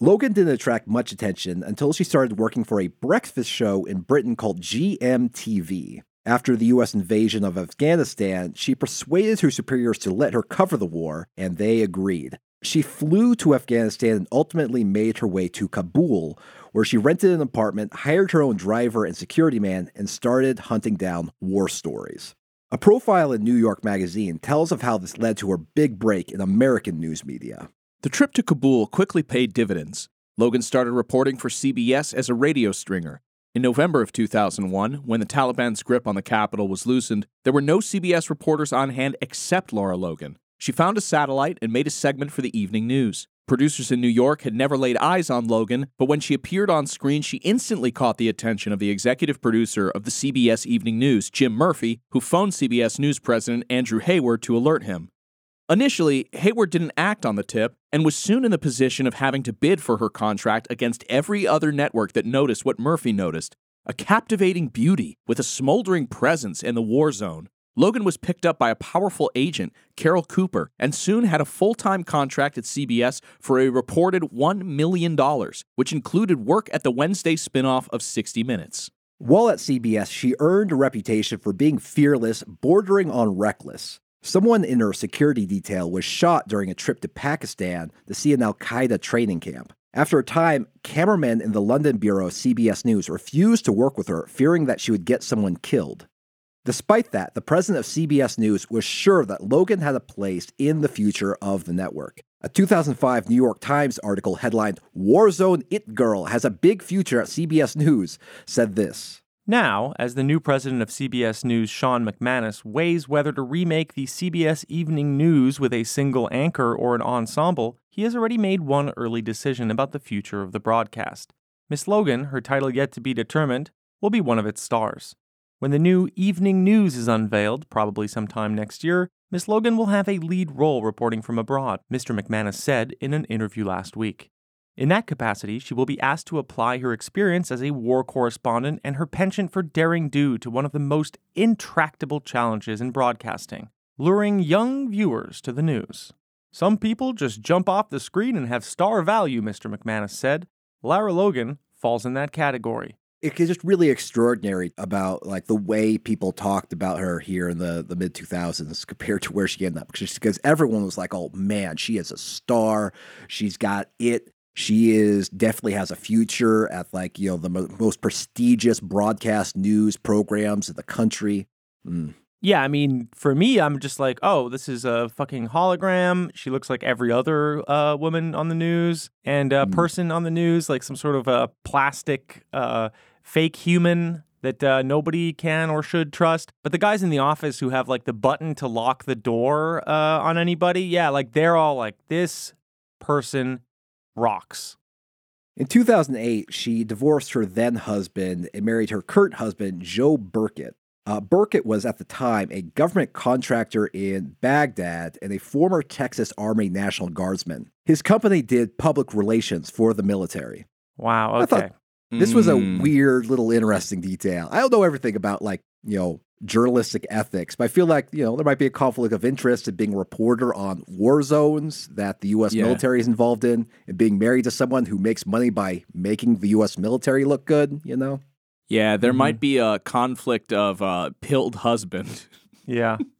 E: Logan didn't attract much attention until she started working for a breakfast show in Britain called GMTV. After the US invasion of Afghanistan, she persuaded her superiors to let her cover the war, and they agreed. She flew to Afghanistan and ultimately made her way to Kabul, where she rented an apartment, hired her own driver and security man, and started hunting down war stories. A profile in New York Magazine tells of how this led to her big break in American news media.
C: The trip to Kabul quickly paid dividends. Logan started reporting for CBS as a radio stringer. In November of 2001, when the Taliban's grip on the capital was loosened, there were no CBS reporters on hand except Lara Logan. She found a satellite and made a segment for the evening news. Producers in New York had never laid eyes on Logan, but when she appeared on screen, she instantly caught the attention of the executive producer of the CBS Evening News, Jim Murphy, who phoned CBS News president Andrew Hayward to alert him. Initially, Hayward didn't act on the tip and was soon in the position of having to bid for her contract against every other network that noticed what Murphy noticed a captivating beauty with a smoldering presence in the war zone. Logan was picked up by a powerful agent, Carol Cooper, and soon had a full time contract at CBS for a reported $1 million, which included work at the Wednesday spinoff of 60 Minutes.
E: While at CBS, she earned a reputation for being fearless, bordering on reckless. Someone in her security detail was shot during a trip to Pakistan to see an Al Qaeda training camp. After a time, cameramen in the London bureau of CBS News refused to work with her, fearing that she would get someone killed. Despite that, the president of CBS News was sure that Logan had a place in the future of the network. A 2005 New York Times article headlined Warzone It Girl has a big future at CBS News said this.
D: Now, as the new president of CBS News, Sean McManus, weighs whether to remake the CBS Evening News with a single anchor or an ensemble, he has already made one early decision about the future of the broadcast. Miss Logan, her title yet to be determined, will be one of its stars. When the new Evening News is unveiled, probably sometime next year, Miss Logan will have a lead role reporting from abroad, Mr. McManus said in an interview last week. In that capacity, she will be asked to apply her experience as a war correspondent and her penchant for daring do to one of the most intractable challenges in broadcasting luring young viewers to the news. Some people just jump off the screen and have star value, Mr. McManus said. Lara Logan falls in that category.
E: It's just really extraordinary about like the way people talked about her here in the, the mid 2000s compared to where she ended up because everyone was like oh man she is a star she's got it she is definitely has a future at like you know the mo- most prestigious broadcast news programs in the country mm.
D: Yeah, I mean, for me, I'm just like, oh, this is a fucking hologram. She looks like every other uh, woman on the news and a
E: Mm.
D: person on the news, like some sort of a plastic uh, fake human that uh, nobody can or should trust. But the guys in the office who have like the button to lock the door uh, on anybody, yeah, like they're all like, this person rocks.
E: In 2008, she divorced her then husband and married her current husband, Joe Burkett. Uh, Burkett was at the time a government contractor in Baghdad and a former Texas Army National Guardsman. His company did public relations for the military.
D: Wow.
E: I thought
D: Okay.
E: This was a
C: Mm.
E: weird little interesting detail. I don't know everything about like, you know, journalistic ethics, but I feel like, you know, there might be a conflict of interest in being a reporter on war zones that the US
C: Yeah.
E: military is involved in and being married to someone who makes money by making the US military look good, you know?
C: Yeah, there
E: Mm-hmm.
C: might be a conflict of uh, pilled husband.
D: Yeah. [LAUGHS]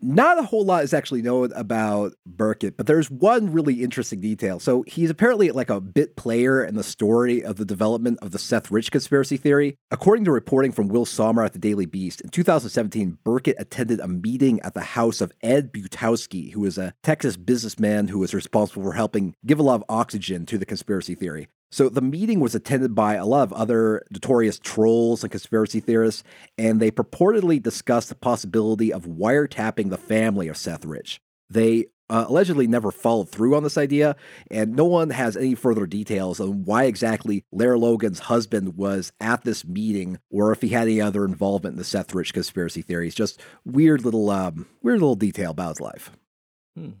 E: Not a whole lot is actually known about Burkett, but there's one really interesting detail. So he's apparently like a bit player in the story of the development of the Seth Rich conspiracy theory. According to reporting from Will Sommer at the Daily Beast, in 2017, Burkett attended a meeting at the house of Ed Butowsky, who is a Texas businessman who was responsible for helping give a lot of oxygen to the conspiracy theory. So the meeting was attended by a lot of other notorious trolls and conspiracy theorists, and they purportedly discussed the possibility of wiretapping the family of Seth Rich. They uh, allegedly never followed through on this idea, and no one has any further details on why exactly Lara Logan's husband was at this meeting, or if he had any other involvement in the Seth Rich conspiracy theories. Just weird little, um, weird little detail about his life.
C: Hmm.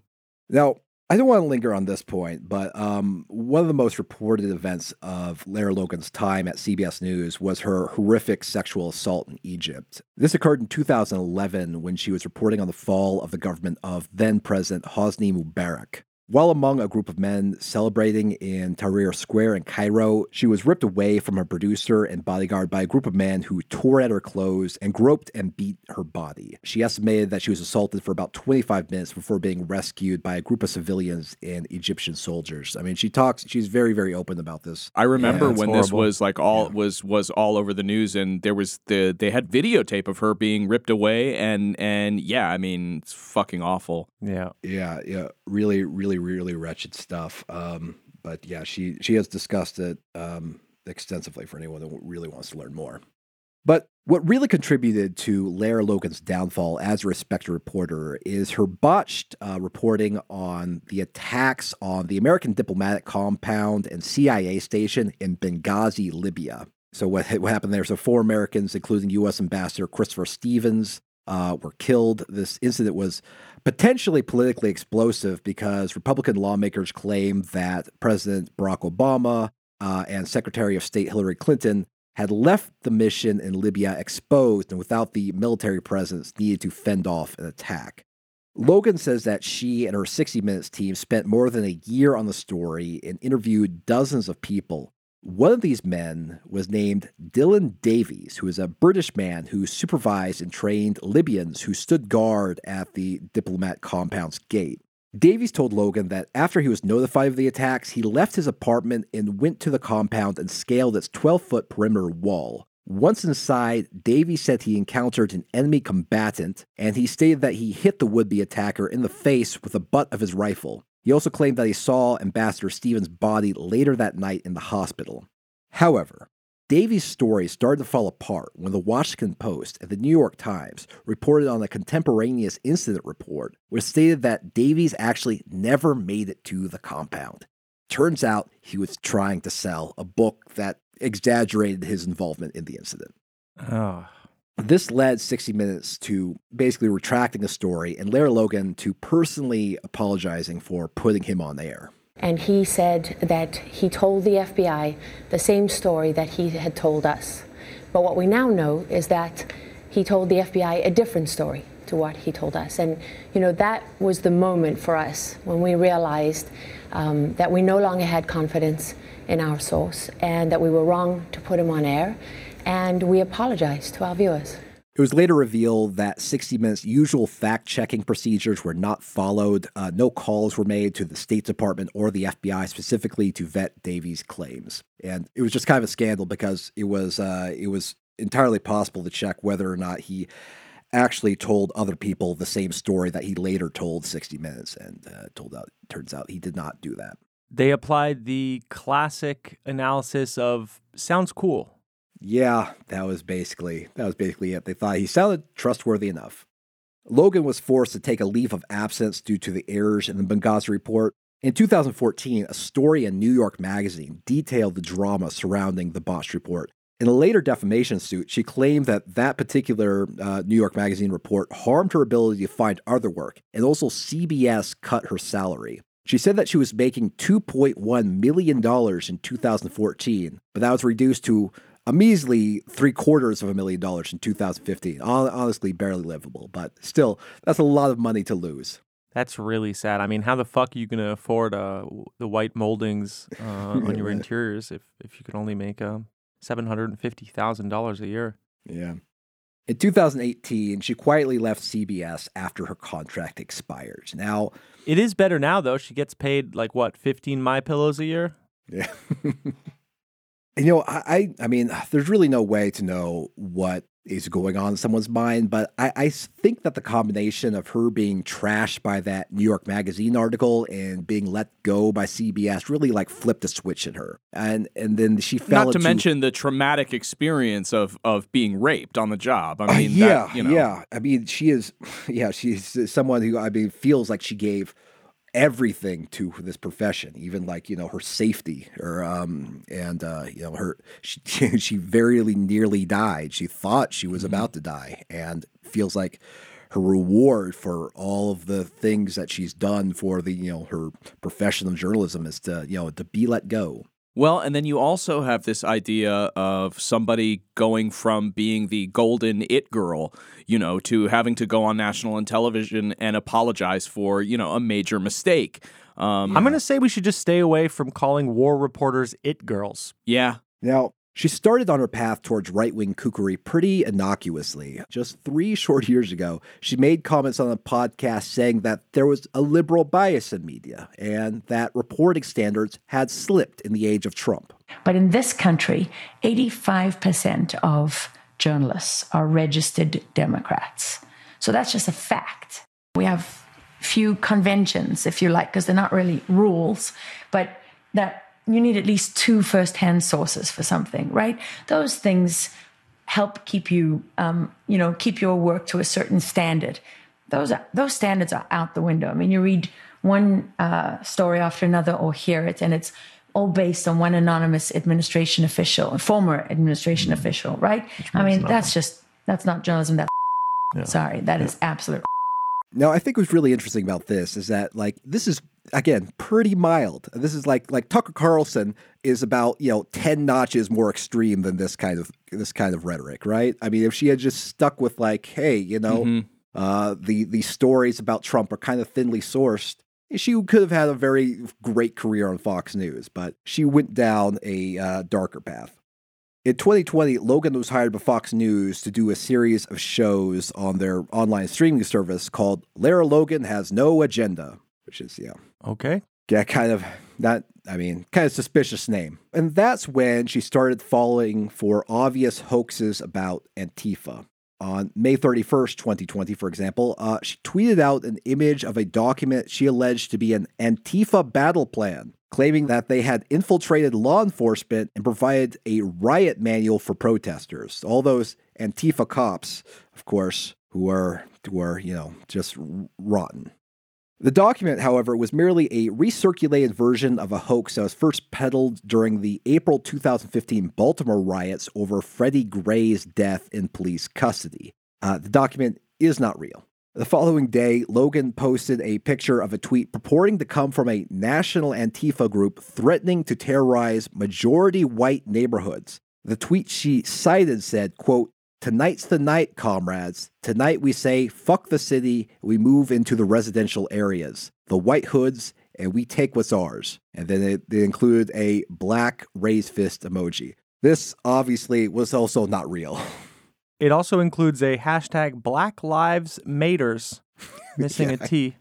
E: Now, I don't want to linger on this point, but um, one of the most reported events of Lara Logan's time at CBS News was her horrific sexual assault in Egypt. This occurred in 2011 when she was reporting on the fall of the government of then President Hosni Mubarak. While among a group of men celebrating in Tahrir Square in Cairo, she was ripped away from her producer and bodyguard by a group of men who tore at her clothes and groped and beat her body. She estimated that she was assaulted for about 25 minutes before being rescued by a group of civilians and Egyptian soldiers. I mean, she talks, she's very, very open about this.
C: I remember
D: that's
C: when this was like all was was all over the news, and there was the they had videotape of her being ripped away, and and yeah, I mean it's fucking awful.
D: Yeah.
E: Yeah, yeah, really, really, really wretched stuff. Um, but yeah, she she has discussed it um, extensively for anyone that really wants to learn more. But what really contributed to Lara Logan's downfall as a respected reporter is her botched uh, reporting on the attacks on the American diplomatic compound and CIA station in Benghazi, Libya. So what, what happened there? So four Americans, including U.S. Ambassador Christopher Stevens, uh, were killed. This incident was potentially politically explosive because Republican lawmakers claim that President Barack Obama uh, and Secretary of State Hillary Clinton had left the mission in Libya exposed and without the military presence needed to fend off an attack. Logan says that she and her 60 Minutes team spent more than a year on the story and interviewed dozens of people. One of these men was named Dylan Davies, who is a British man who supervised and trained Libyans who stood guard at the diplomat compound's gate. Davies told Logan that after he was notified of the attacks, he left his apartment and went to the compound and scaled its 12 foot perimeter wall. Once inside, Davies said he encountered an enemy combatant, and he stated that he hit the would be attacker in the face with the butt of his rifle. He also claimed that he saw Ambassador Stevens' body later that night in the hospital. However, Davies' story started to fall apart when the Washington Post and the New York Times reported on a contemporaneous incident report which stated that Davies actually never made it to the compound. Turns out he was trying to sell a book that exaggerated his involvement in the incident.
D: Oh.
E: This led 60 Minutes to basically retracting the story and Lara Logan to personally apologizing for putting him on air.
I: And he said that he told the FBI the same story that he had told us. But what we now know is that he told the FBI a different story to what he told us. And, you know, that was the moment for us when we realized um, that we no longer had confidence in our source and that we were wrong to put him on air. And we apologize to our viewers.
E: It was later revealed that 60 Minutes' usual fact checking procedures were not followed. Uh, no calls were made to the State Department or the FBI specifically to vet Davies' claims. And it was just kind of a scandal because it was, uh, it was entirely possible to check whether or not he actually told other people the same story that he later told 60 Minutes. And uh, told out, turns out he did not do that.
D: They applied the classic analysis of sounds cool.
E: Yeah, that was basically that was basically it. They thought he sounded trustworthy enough. Logan was forced to take a leave of absence due to the errors in the Benghazi report. In 2014, a story in New York Magazine detailed the drama surrounding the botched report. In a later defamation suit, she claimed that that particular uh, New York Magazine report harmed her ability to find other work, and also CBS cut her salary. She said that she was making $2.1 million in 2014, but that was reduced to a measly three quarters of a million dollars in 2015. Honestly, barely livable, but still, that's a lot of money to lose.
D: That's really sad. I mean, how the fuck are you going to afford uh, the white moldings uh, [LAUGHS] on your interiors if, if you could only make uh, $750,000 a year?
E: Yeah. In 2018, she quietly left CBS after her contract expires. Now,
D: it is better now though. She gets paid like what, 15 my pillows a year?
E: Yeah. [LAUGHS] you know, I, I mean, there's really no way to know what is going on in someone's mind, but I, I think that the combination of her being trashed by that New York Magazine article and being let go by CBS really like flipped a switch in her, and and then she fell.
C: Not to mention the traumatic experience of of being raped on the job. I mean,
E: uh, yeah,
C: that, you know.
E: yeah. I mean, she is, [SIGHS] yeah, she's someone who I mean feels like she gave everything to this profession, even like you know her safety, or um, and uh, you know her she [LAUGHS] she very nearly died. She thought she was mm-hmm. about to die, and feels like her reward for all of the things that she's done for the you know her profession of journalism is to you know to be let go.
C: Well, and then you also have this idea of somebody going from being the golden it girl, you know, to having to go on national and television and apologize for, you know, a major mistake.
D: Um, I'm going to say we should just stay away from calling war reporters it girls.
C: Yeah.
E: Now, she started on her path towards right wing kookery pretty innocuously. Just three [LAUGHS] short years ago, she made comments on a podcast saying that there was a liberal bias in media and that reporting standards had slipped in the age of Trump.
J: But in this country, 85% of journalists are registered Democrats. So that's just a fact. We have few conventions, if you like, because they're not really rules, but that you need at least two first-hand sources for something, right? Those things help keep you, um, you know, keep your work to a certain standard. Those are, those standards are out the window. I mean, you read one uh, story after another or hear it, and it's all based on one anonymous administration official, former administration mm-hmm. official, right? I mean, that's just that's not journalism. That yeah. sorry, that yeah. is absolute.
E: Now, I think what's really interesting about this is that like this is again pretty mild. This is like like Tucker Carlson is about you know ten notches more extreme than this kind of this kind of rhetoric, right? I mean, if she had just stuck with like, hey, you know, mm-hmm. uh, the the stories about Trump are kind of thinly sourced, she could have had a very great career on Fox News, but she went down a uh, darker path. In 2020, Logan was hired by Fox News to do a series of shows on their online streaming service called Lara Logan Has No Agenda which is yeah.
D: Okay.
E: Yeah, kind of that I mean, kind of suspicious name. And that's when she started falling for obvious hoaxes about Antifa. On May 31st, 2020, for example, uh, she tweeted out an image of a document she alleged to be an Antifa battle plan, claiming that they had infiltrated law enforcement and provided a riot manual for protesters. All those Antifa cops, of course, who are, who are you know, just rotten. The document, however, was merely a recirculated version of a hoax that was first peddled during the April 2015 Baltimore riots over Freddie Gray's death in police custody. Uh, the document is not real. The following day, Logan posted a picture of a tweet purporting to come from a national Antifa group threatening to terrorize majority white neighborhoods. The tweet she cited said, quote, Tonight's the night, comrades. Tonight we say, fuck the city, we move into the residential areas. The White Hoods and we take what's ours. And then it, they included a black raised fist emoji. This obviously was also not real. [LAUGHS]
D: It also includes a hashtag Black Lives Maters, [LAUGHS] missing
E: Yeah.
D: a T,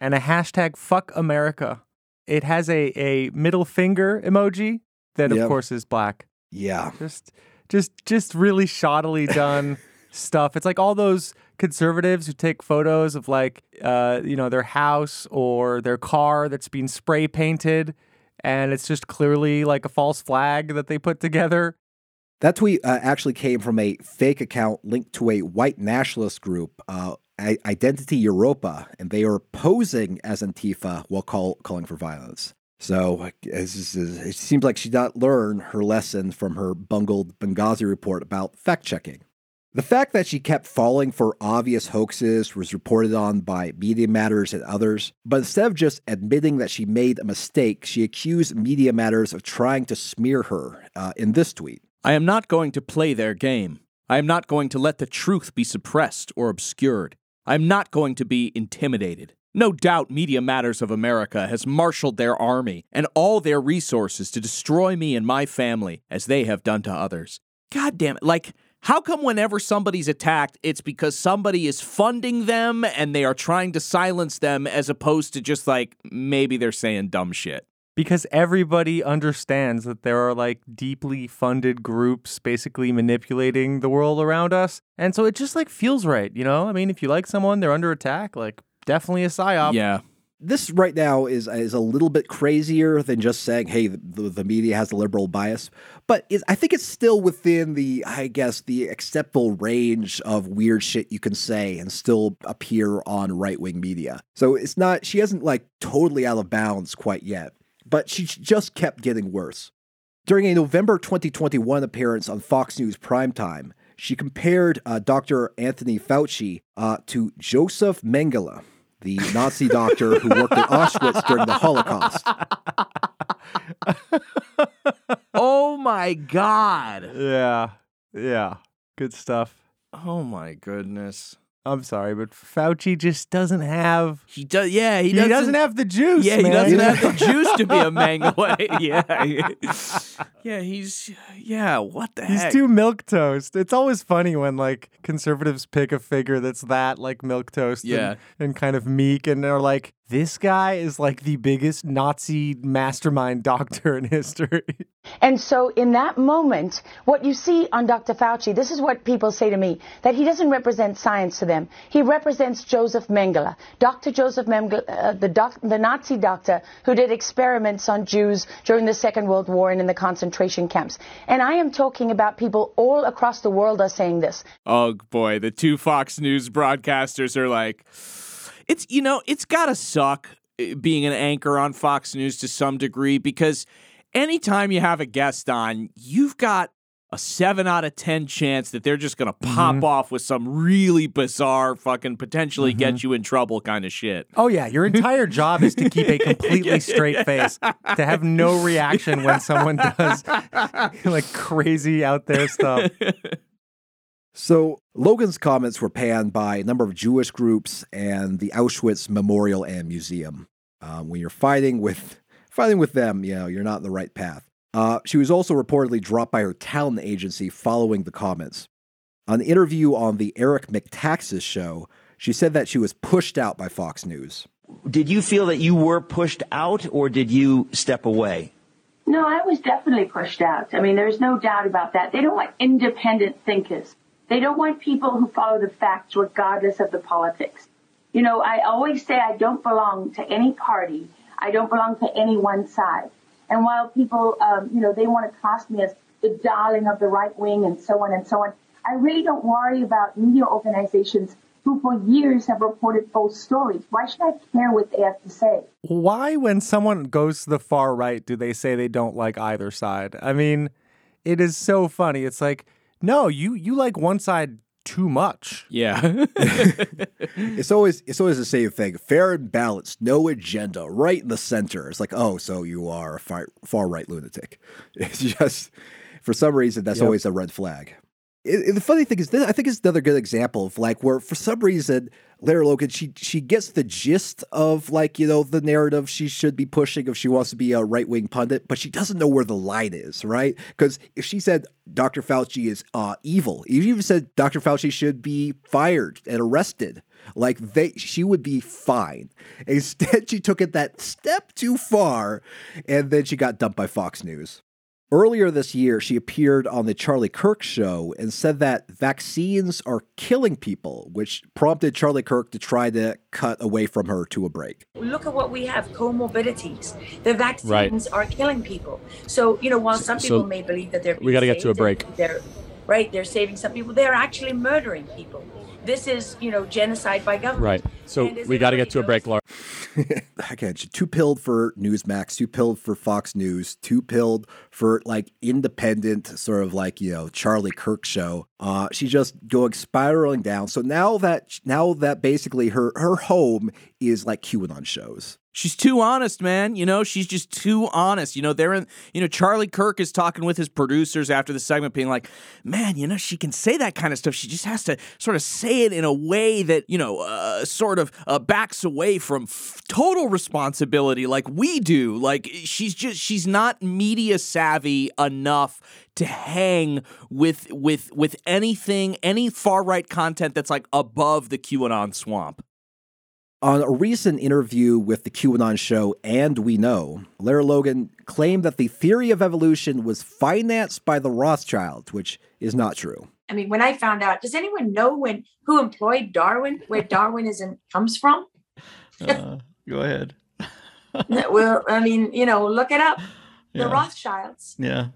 D: and a hashtag Fuck America. It has a, a middle finger emoji that, of course, is black.
E: Yeah.
D: Just, just, just really shoddily done [LAUGHS] stuff. It's like all those conservatives who take photos of like, uh, you know, their house or their car that's been spray painted, and it's just clearly like a false flag that they put together.
E: That tweet uh, actually came from a fake account linked to a white nationalist group, uh, I- Identity Europa, and they are posing as Antifa while call- calling for violence. So it seems like she did not learn her lesson from her bungled Benghazi report about fact checking. The fact that she kept falling for obvious hoaxes was reported on by Media Matters and others, but instead of just admitting that she made a mistake, she accused Media Matters of trying to smear her uh, in this tweet.
C: I am not going to play their game. I am not going to let the truth be suppressed or obscured. I am not going to be intimidated. No doubt Media Matters of America has marshaled their army and all their resources to destroy me and my family as they have done to others. God damn it. Like, how come whenever somebody's attacked, it's because somebody is funding them and they are trying to silence them as opposed to just like maybe they're saying dumb shit?
D: because everybody understands that there are like deeply funded groups basically manipulating the world around us. And so it just like feels right, you know? I mean, if you like someone, they're under attack, like definitely a psyop.
C: Yeah.
E: this right now is is a little bit crazier than just saying, "Hey, the, the media has a liberal bias," but is, I think it's still within the, I guess, the acceptable range of weird shit you can say and still appear on right wing media. So it's not she hasn't like totally out of bounds quite yet, but she just kept getting worse. During a November 2021 appearance on Fox News Primetime, she compared uh, Dr. Anthony Fauci uh, to Joseph Mengele, the Nazi doctor who worked at Auschwitz during the Holocaust. [LAUGHS]
C: Oh my God.
D: Yeah. Yeah. Good stuff.
C: Oh my goodness.
D: I'm sorry, but Fauci just doesn't have.
C: He does. Yeah, he
D: He
C: doesn't,
D: doesn't, have the juice.
C: Yeah, he doesn't have the [LAUGHS] juice to be a Mengele. [LAUGHS] yeah, [LAUGHS] yeah. He's yeah. What the
D: He's
C: heck?
D: too milquetoast. It's always funny when like conservatives pick a figure that's that like milquetoast and-
C: Yeah.
D: and, kind of meek and they're like, this guy is like the biggest Nazi mastermind doctor in history.
K: And so, in that moment, what you see on Dr. Fauci, this is what people say to me that he doesn't represent science to them. He represents Joseph Mengele, Dr. Joseph Mengele, uh, the, doc, the Nazi doctor who did experiments on Jews during the Second World War and in the concentration camps. And I am talking about people all across the world are saying this.
C: oh boy, the two Fox News broadcasters are like, it's you know, it's gotta suck uh, being an anchor on Fox News to some degree because anytime you have a guest on, you've got a seven out of ten chance that they're just gonna pop off with some really bizarre, fucking potentially get you in trouble kind of shit.
D: Oh yeah, your entire job is to keep a completely [LAUGHS] straight face, to have no reaction when someone does [LAUGHS] like crazy out there stuff. [LAUGHS]
E: So Logan's comments were panned by a number of Jewish groups and the Auschwitz Memorial and Museum. Um, when you're fighting with fighting with them, you know you're not in the right path. Uh, she was also reportedly dropped by her talent agency following the comments. On an interview on the Eric Metaxas show, she said that she was pushed out by Fox News.
L: Did you feel that you were pushed out or did you step away?
G: No, I was definitely pushed out. I mean, there's no doubt about that. They don't want independent thinkers. They don't want people who follow the facts regardless of the politics. You know, I always say I don't belong to any party. I don't belong to any one side. And while people, um, you know, they want to cast me as the darling of the right wing and so on and so on, I really don't worry about media organizations who for years have reported false stories. Why should I care what they have to say?
D: Why, when someone goes to the far right, do they say they don't like either side? I mean, it is so funny. It's like, no, you you like one side too much.
C: Yeah. [LAUGHS] [LAUGHS]
E: It's always it's always the same thing. Fair and balanced, no agenda, right in the center. It's like, oh, so you are a far, far right lunatic. [LAUGHS] It's just for some reason that's
D: Yep.
E: always a red flag. it, it- the funny thing is, this, I think it's another good example of like where for some reason Lara Logan she she gets the gist of like you know the narrative she should be pushing if she wants to be a right wing pundit, but she doesn't know where the line is, right? Because if she said Dr. Fauci is uh, evil, if you even said Dr. Fauci should be fired and arrested, like they she would be fine. [LAUGHS] Instead, she took it that step too far, and then she got dumped by Fox News. Earlier this year, she appeared on the Charlie Kirk show and said that vaccines are killing people, which prompted Charlie Kirk to try to cut away from her to a break.
G: Look at what we have comorbidities. The vaccines are killing people. So, you know, while some
M: So-
G: people may believe that they're
M: we gotta get to a break.
G: They're right, they're saving some people. They're actually murdering people. This is, you know, genocide by government.
M: Right. So we got to get to a break, Laura.
E: Again, she Too pilled for Newsmax, Too pilled for Fox News, Too pilled for like independent, sort of like you know Charlie Kirk show. Uh, she's just going spiraling down. So now that now that basically her her home is like QAnon shows.
C: She's too honest, man. You know, she's just too honest. You know, they're in, you know, Charlie Kirk is talking with his producers after the segment, being like, man, you know, she can say that kind of stuff. She just has to sort of say it in a way that, you know, uh, sort of uh, backs away from f- total responsibility like we do. Like, she's just, she's not media savvy enough to hang with with with anything any far right content that's like above the QAnon swamp.
E: On a recent interview with the QAnon show And We Know, Lara Logan claimed that the theory of evolution was financed by the Rothschilds, which is not true.
G: I mean, when I found out, does anyone know when who employed Darwin, where Darwinism comes from?
M: Uh, go ahead. [LAUGHS]
G: well, I mean, you know, look it up. The
M: Yeah.
G: Rothschilds.
M: Yeah.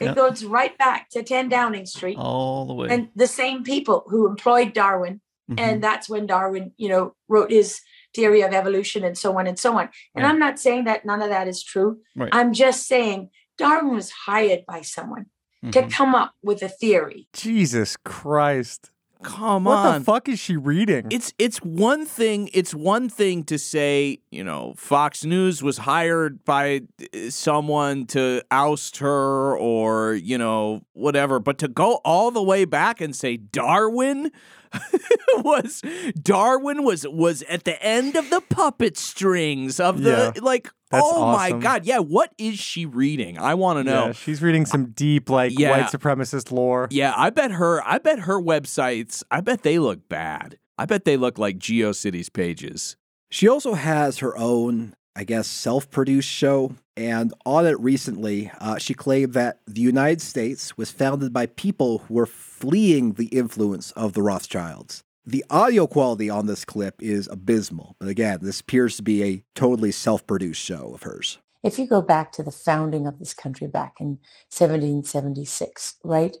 G: It
M: Yeah.
G: goes right back to 10 Downing Street.
M: All the way.
G: And the same people who employed Darwin.
M: Mhm.
G: And that's when Darwin, you know, wrote his theory of evolution and so on and so on. And
M: Right.
G: I'm not saying that none of that is true.
M: Right.
G: I'm just saying Darwin was hired by someone to
D: Mhm.
G: come up with a theory.
D: Jesus Christ.
C: Come
D: what
C: on.
D: What the fuck is she reading?
C: It's it's one thing. It's one thing to say, you know, Fox News was hired by uh, someone to oust her, or you know, whatever. But to go all the way back and say Darwin [LAUGHS] was Darwin was was at the end of the puppet strings of the
D: Yeah.
C: like.
D: That's
C: oh my god! Yeah, what is she reading? I want to know.
D: Yeah, she's reading some deep, like,
C: Yeah.
D: white supremacist lore.
C: Yeah, I bet her. I bet her websites. I bet they look bad. I bet they look like GeoCities pages.
E: She also has her own, I guess, self produced show. And on it recently, uh, she claimed that the United States was founded by people who were fleeing the influence of the Rothschilds. The audio quality on this clip is abysmal. But again, this appears to be a totally self produced show of hers.
N: If you go back to the founding of this country back in 1776, right?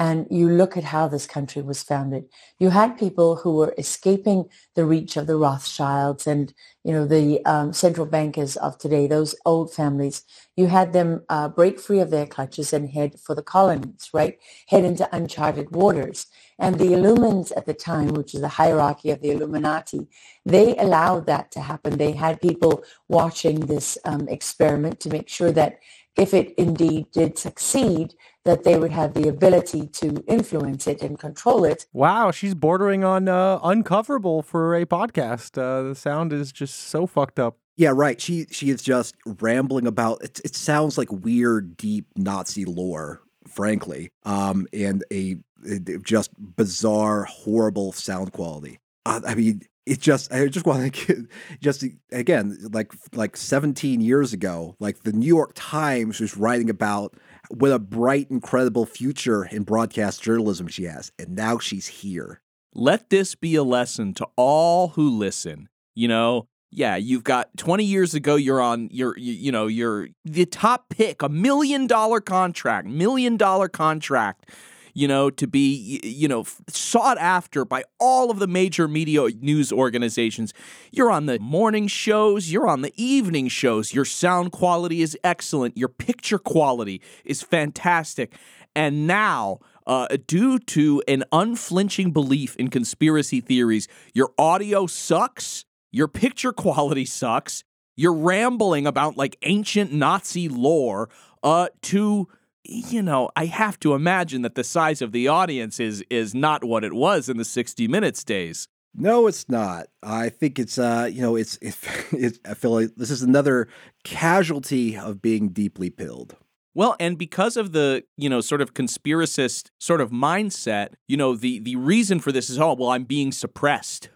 N: And you look at how this country was founded, you had people who were escaping the reach of the Rothschilds and, you know, the um, central bankers of today, those old families. You had them uh, break free of their clutches and head for the colonies, right? Head into uncharted waters. And the Illumins at the time, which is the hierarchy of the Illuminati, they allowed that to happen. They had people watching this um, experiment to make sure that if it indeed did succeed, that they would have the ability to influence it and control it.
D: Wow, she's bordering on uh, uncoverable for a podcast. Uh, the sound is just so fucked up.
E: Yeah, right. She she is just rambling about it. It sounds like weird, deep Nazi lore, frankly, um, and a, a- just bizarre, horrible sound quality. Uh, I mean, it just I just want [LAUGHS] to just again like like 17 years ago, like the New York Times was writing about what a bright, incredible future in broadcast journalism she has, and now she's here.
C: Let this be a lesson to all who listen. You know, yeah, you've got 20 years ago, you're on, you're, you, you know, you're the top pick, a million dollar contract, million dollar contract, you know, to be, you know, sought after by all of the major media news organizations. You're on the morning shows, you're on the evening shows. Your sound quality is excellent, your picture quality is fantastic. And now, uh, due to an unflinching belief in conspiracy theories, your audio sucks, your picture quality sucks, you're rambling about like ancient Nazi lore uh, to you know, I have to imagine that the size of the audience is is not what it was in the 60 Minutes days.
E: No, it's not. I think it's uh, you know, it's it's, [LAUGHS] it's I feel like this is another casualty of being deeply pilled.
C: Well, and because of the, you know, sort of conspiracist sort of mindset, you know, the the reason for this is oh, well, I'm being suppressed.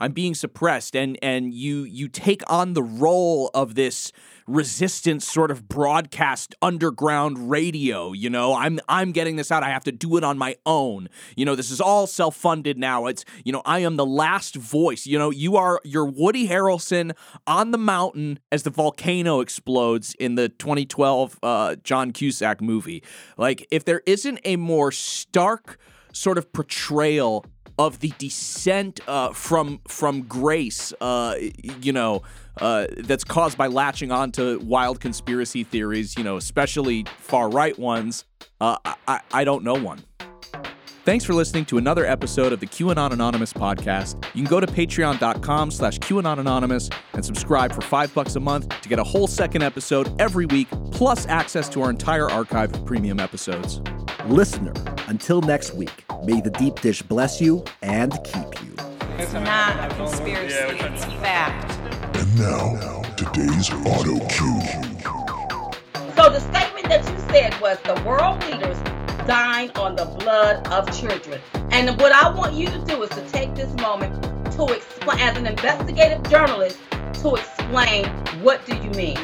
C: I'm being suppressed and and you you take on the role of this resistance sort of broadcast underground radio you know? I'm i'm getting this out. I have to do it on my own. You know this is all self-funded now. It's you know i am the last voice. You know you are you're woody harrelson on the mountain as the volcano explodes in the 2012 uh, john cusack movie. Like if there isn't a more stark sort of portrayal of the descent uh, from from grace, uh, you know, uh, that's caused by latching on to wild conspiracy theories, you know, especially far right ones. Uh, I, I don't know one. Thanks for listening to another episode of the QAnon Anonymous podcast. You can go to patreon.com slash QAnon Anonymous and subscribe for five bucks a month to get a whole second episode every week, plus access to our entire archive of premium episodes.
E: Listener, until next week, may the deep dish bless you and keep you.
O: It's not a conspiracy, it's fact.
B: And now, today's auto cue.
P: So the statement that you said was the world leaders dine on the blood of children. And what I want you to do is to take this moment to explain, as an investigative journalist, to explain what do you mean?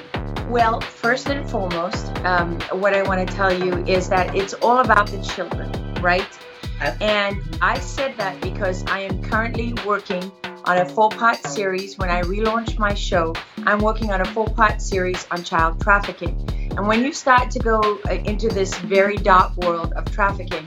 G: Well, first and foremost, um, what I want to tell you is that it's all about the children, right? And I said that because I am currently working on a four part series. When I relaunch my show, I'm working on a four part series on child trafficking. And when you start to go uh, into this very dark world of trafficking,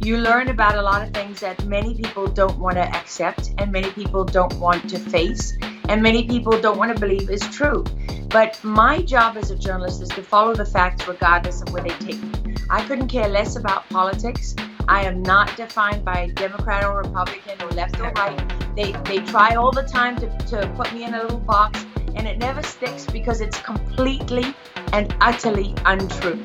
G: you learn about a lot of things that many people don't want to accept and many people don't want to face and many people don't want to believe is true. But my job as a journalist is to follow the facts regardless of where they take me. I couldn't care less about politics. I am not defined by Democrat or Republican or left or right. They they try all the time to, to put me in a little box and it never sticks because it's completely and utterly untrue.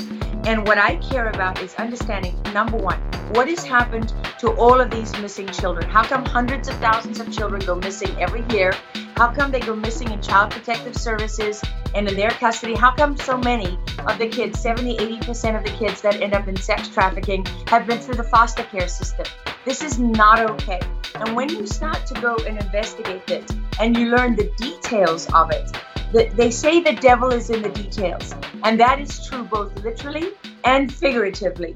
G: And what I care about is understanding number one, what has happened to all of these missing children? How come hundreds of thousands of children go missing every year? How come they go missing in child protective services and in their custody? How come so many of the kids, 70, 80% of the kids that end up in sex trafficking, have been through the foster care system? This is not okay. And when you start to go and investigate this and you learn the details of it, they say the devil is in the details. And that is true both literally and figuratively.